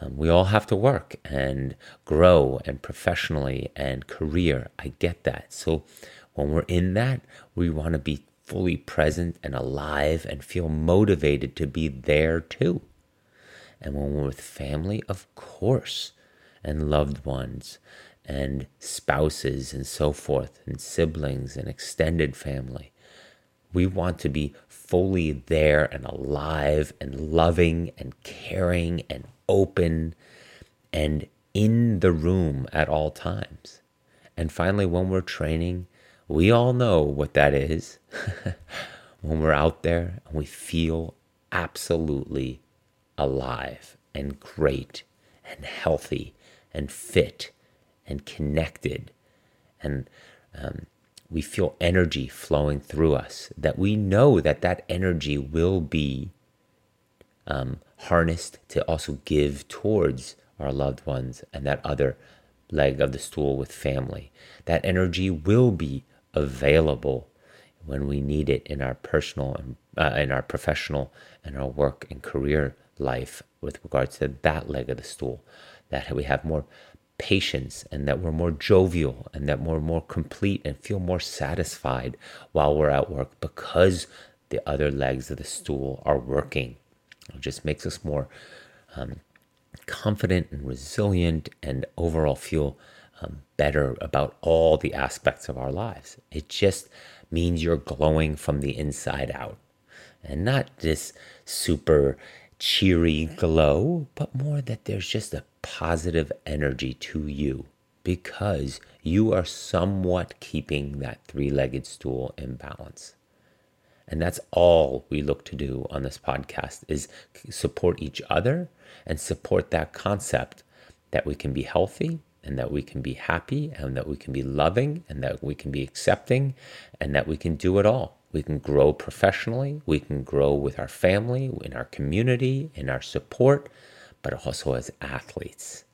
Um, we all have to work and grow and professionally and career. I get that. So when we're in that, we want to be fully present and alive and feel motivated to be there too. And when we're with family, of course, and loved ones and spouses and so forth, and siblings and extended family, we want to be fully there and alive and loving and caring and open and in the room at all times. And finally, when we're training, we all know what that is. [LAUGHS] when we're out there and we feel absolutely alive and great and healthy and fit and connected and um, we feel energy flowing through us, that we know that that energy will be um, harnessed to also give towards our loved ones and that other leg of the stool with family. That energy will be available when we need it in our personal and uh, in our professional and our work and career life with regards to that leg of the stool. That we have more patience and that we're more jovial and that we're more complete and feel more satisfied while we're at work because the other legs of the stool are working. It just makes us more um, confident and resilient and overall feel better about all the aspects of our lives. It just means you're glowing from the inside out and not this super cheery glow, but more that there's just a positive energy to you because you are somewhat keeping that three legged stool in balance. And that's all we look to do on this podcast is support each other and support that concept that we can be healthy and that we can be happy and that we can be loving and that we can be accepting and that we can do it all. We can grow professionally, we can grow with our family, in our community, in our support, but also as athletes.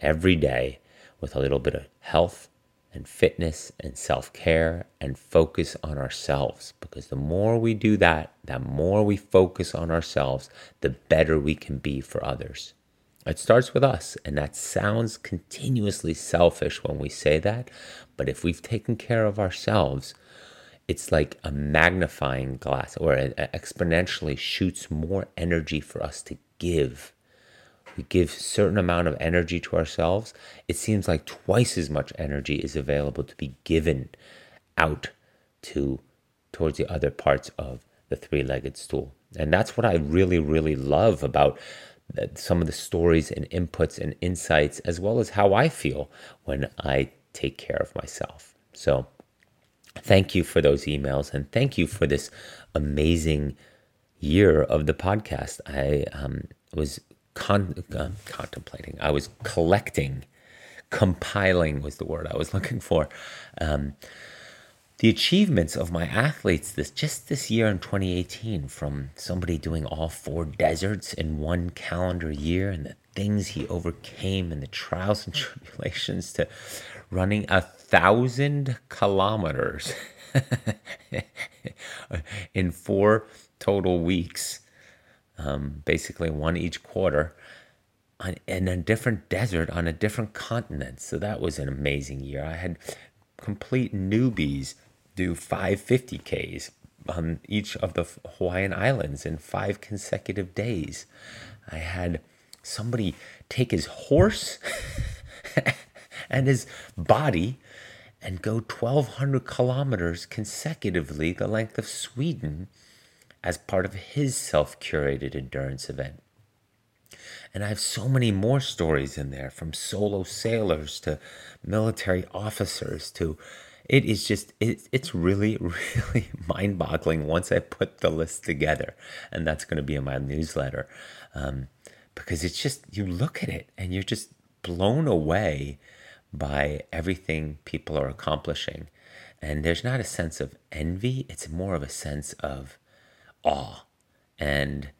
Every day with a little bit of health and fitness and self care and focus on ourselves. Because the more we do that, the more we focus on ourselves, the better we can be for others. It starts with us, and that sounds continuously selfish when we say that. But if we've taken care of ourselves, it's like a magnifying glass or it exponentially shoots more energy for us to give we give certain amount of energy to ourselves, it seems like twice as much energy is available to be given out to towards the other parts of the three-legged stool. And that's what I really, really love about some of the stories and inputs and insights, as well as how I feel when I take care of myself. So, thank you for those emails and thank you for this amazing year of the podcast. I um, was con- uh, contemplating, I was collecting, compiling was the word I was [LAUGHS] looking for. Um, the achievements of my athletes this just this year in 2018 from somebody doing all four deserts in one calendar year and the things he overcame and the trials and [LAUGHS] tribulations to running a thousand kilometers [LAUGHS] in four total weeks um, basically one each quarter on, in a different desert on a different continent. So that was an amazing year. I had complete newbies do 550Ks on each of the Hawaiian Islands in five consecutive days. I had somebody take his horse [LAUGHS] and his body and go 1,200 kilometers consecutively, the length of Sweden, as part of his self curated endurance event. And I have so many more stories in there from solo sailors to military officers to it is just it, it's really [LAUGHS] really mind-boggling once i put the list together. And that's going to be in my newsletter. Um, because it's just you look at it and you're just blown away by everything people are accomplishing. And there's not a sense of envy it's more of a sense of awe. And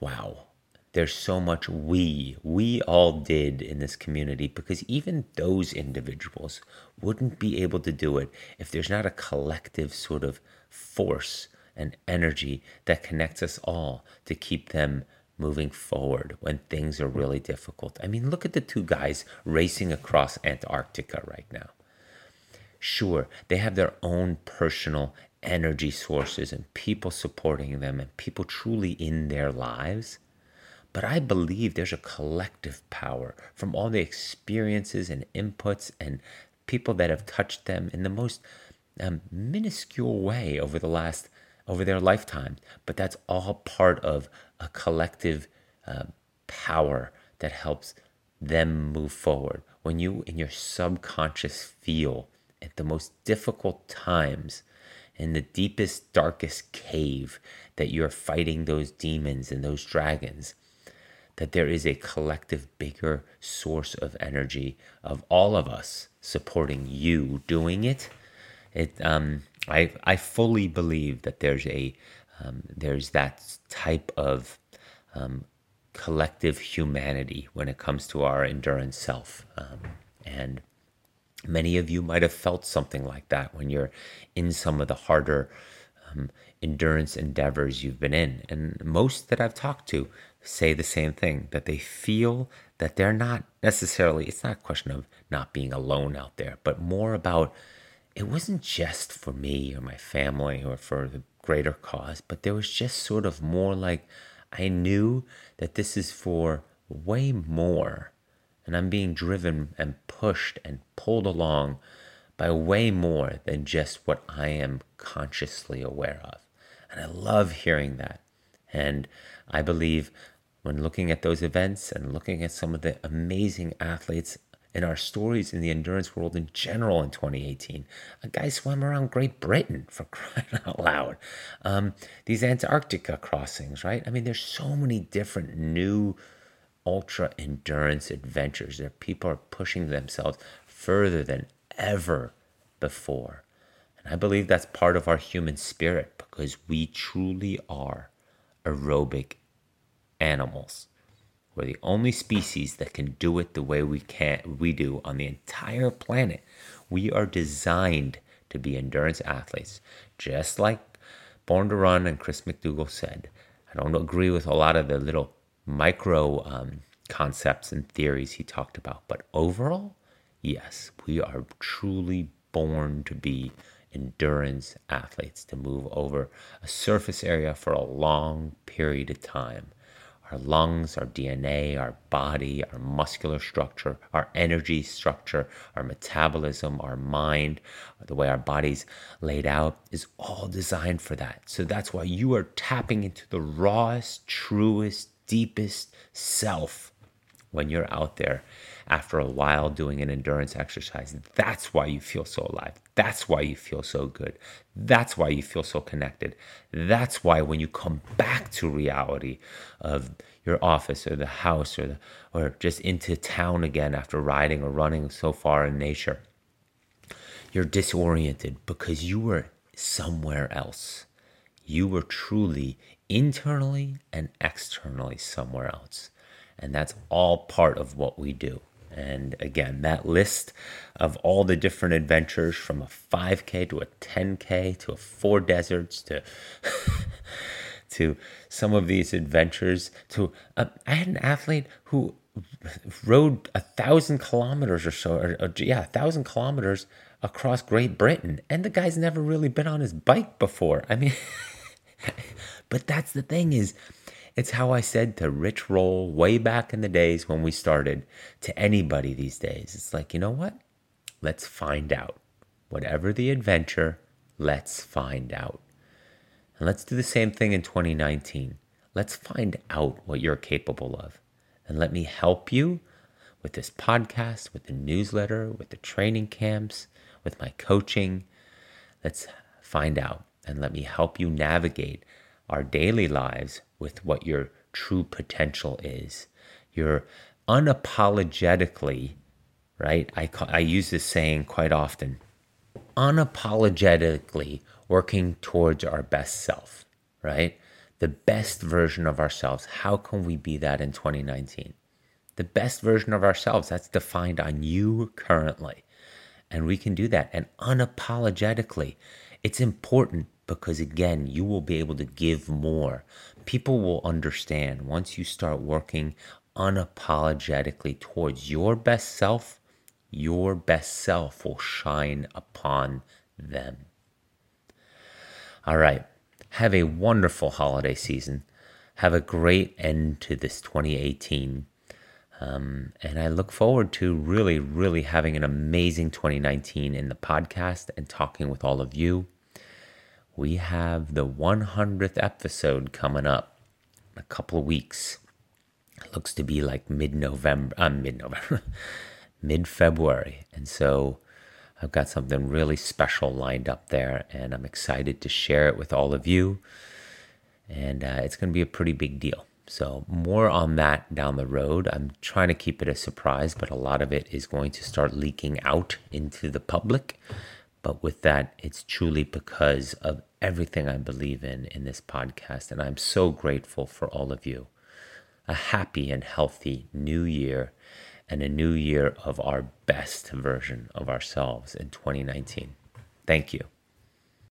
wow there's so much we we all did in this community because even those individuals wouldn't be able to do it if there's not a collective sort of force and energy that connects us all to keep them moving forward when things are really difficult. I mean, look at the two guys racing across Antarctica right now. Sure, they have their own personal energy sources and people supporting them and people truly in their lives. But I believe there's a collective power from all the experiences and inputs and people that have touched them in the most um, minuscule way over the last over their lifetime. But that's all part of a collective uh, power that helps them move forward. When you in your subconscious feel at the most difficult times, in the deepest, darkest cave, that you're fighting those demons and those dragons, that there is a collective, bigger source of energy of all of us supporting you doing it. It, um, I, I fully believe that there's a, um, there's that type of um, collective humanity when it comes to our endurance self, um, and many of you might have felt something like that when you're in some of the harder um, endurance endeavors you've been in. And most that I've talked to say the same thing that they feel that they're not necessarily, it's not a question of not being alone out there, but more about it wasn't just for me or my family or for the greater cause, but there was just sort of more like I knew that this is for way more. And I'm being driven and pushed and pulled along by way more than just what I am consciously aware of. And I love hearing that. And I believe when looking at those events and looking at some of the amazing athletes in our stories in the endurance world in general in 2018. A guy swam around Great Britain for [LAUGHS] crying out loud. Um, these Antarctica crossings, right? I mean, there's so many different new ultra endurance adventures that people are pushing themselves further than ever before. And I believe that's part of our human spirit because we truly are aerobic animals. We're the only species that can do it the way we can we do on the entire planet. We are designed to be endurance athletes, just like Born to Run and Chris McDougall said. I don't agree with a lot of the little micro um, concepts and theories he talked about, but overall, yes, we are truly born to be endurance athletes to move over a surface area for a long period of time our lungs, our DNA, our body, our muscular structure, our energy structure, our metabolism, our mind, the way our body's laid out is all designed for that. So that's why you are tapping into the rawest, truest, deepest self when you're out there after a while doing an endurance exercise. That's why you feel so alive. That's why you feel so good. That's why you feel so connected. That's why when you come back to reality of your office or the house or the, or just into town again after riding or running so far in nature, you're disoriented because you were somewhere else. You were truly internally and externally somewhere else. And that's all part of what we do. And again, that list of all the different adventures from a 5K to a 10K to a four deserts to [LAUGHS] to some of these adventures to uh, I had an athlete who rode a thousand kilometers or so, or, or yeah, a thousand kilometers across Great Britain, and the guy's never really been on his bike before. I mean, [LAUGHS] but that's the thing is it's how I said to Rich Roll way back in the days when we started to anybody these days. It's like, you know what? Let's find out. Whatever the adventure, let's find out. And let's do the same thing in 2019. Let's find out what you're capable of. And let me help you with this podcast, with the newsletter, with the training camps, with my coaching. Let's find out and let me help you navigate our daily lives with what your true potential is. You're unapologetically, right? I, I use this saying quite often unapologetically working towards our best self, right? The best version of ourselves. How can we be that in 2019? The best version of ourselves, that's defined on you currently. And we can do that. And unapologetically, it's important because again, you will be able to give more. People will understand once you start working unapologetically towards your best self, your best self will shine upon them. All right. Have a wonderful holiday season. Have a great end to this 2018. Um, and I look forward to really, really having an amazing 2019 in the podcast and talking with all of you we have the 100th episode coming up in a couple of weeks. It looks to be like mid November, uh, mid November, [LAUGHS] mid February. And so I've got something really special lined up there, and I'm excited to share it with all of you. And uh, it's going to be a pretty big deal. So, more on that down the road. I'm trying to keep it a surprise, but a lot of it is going to start leaking out into the public. But with that, it's truly because of everything I believe in in this podcast. And I'm so grateful for all of you. A happy and healthy new year and a new year of our best version of ourselves in 2019. Thank you.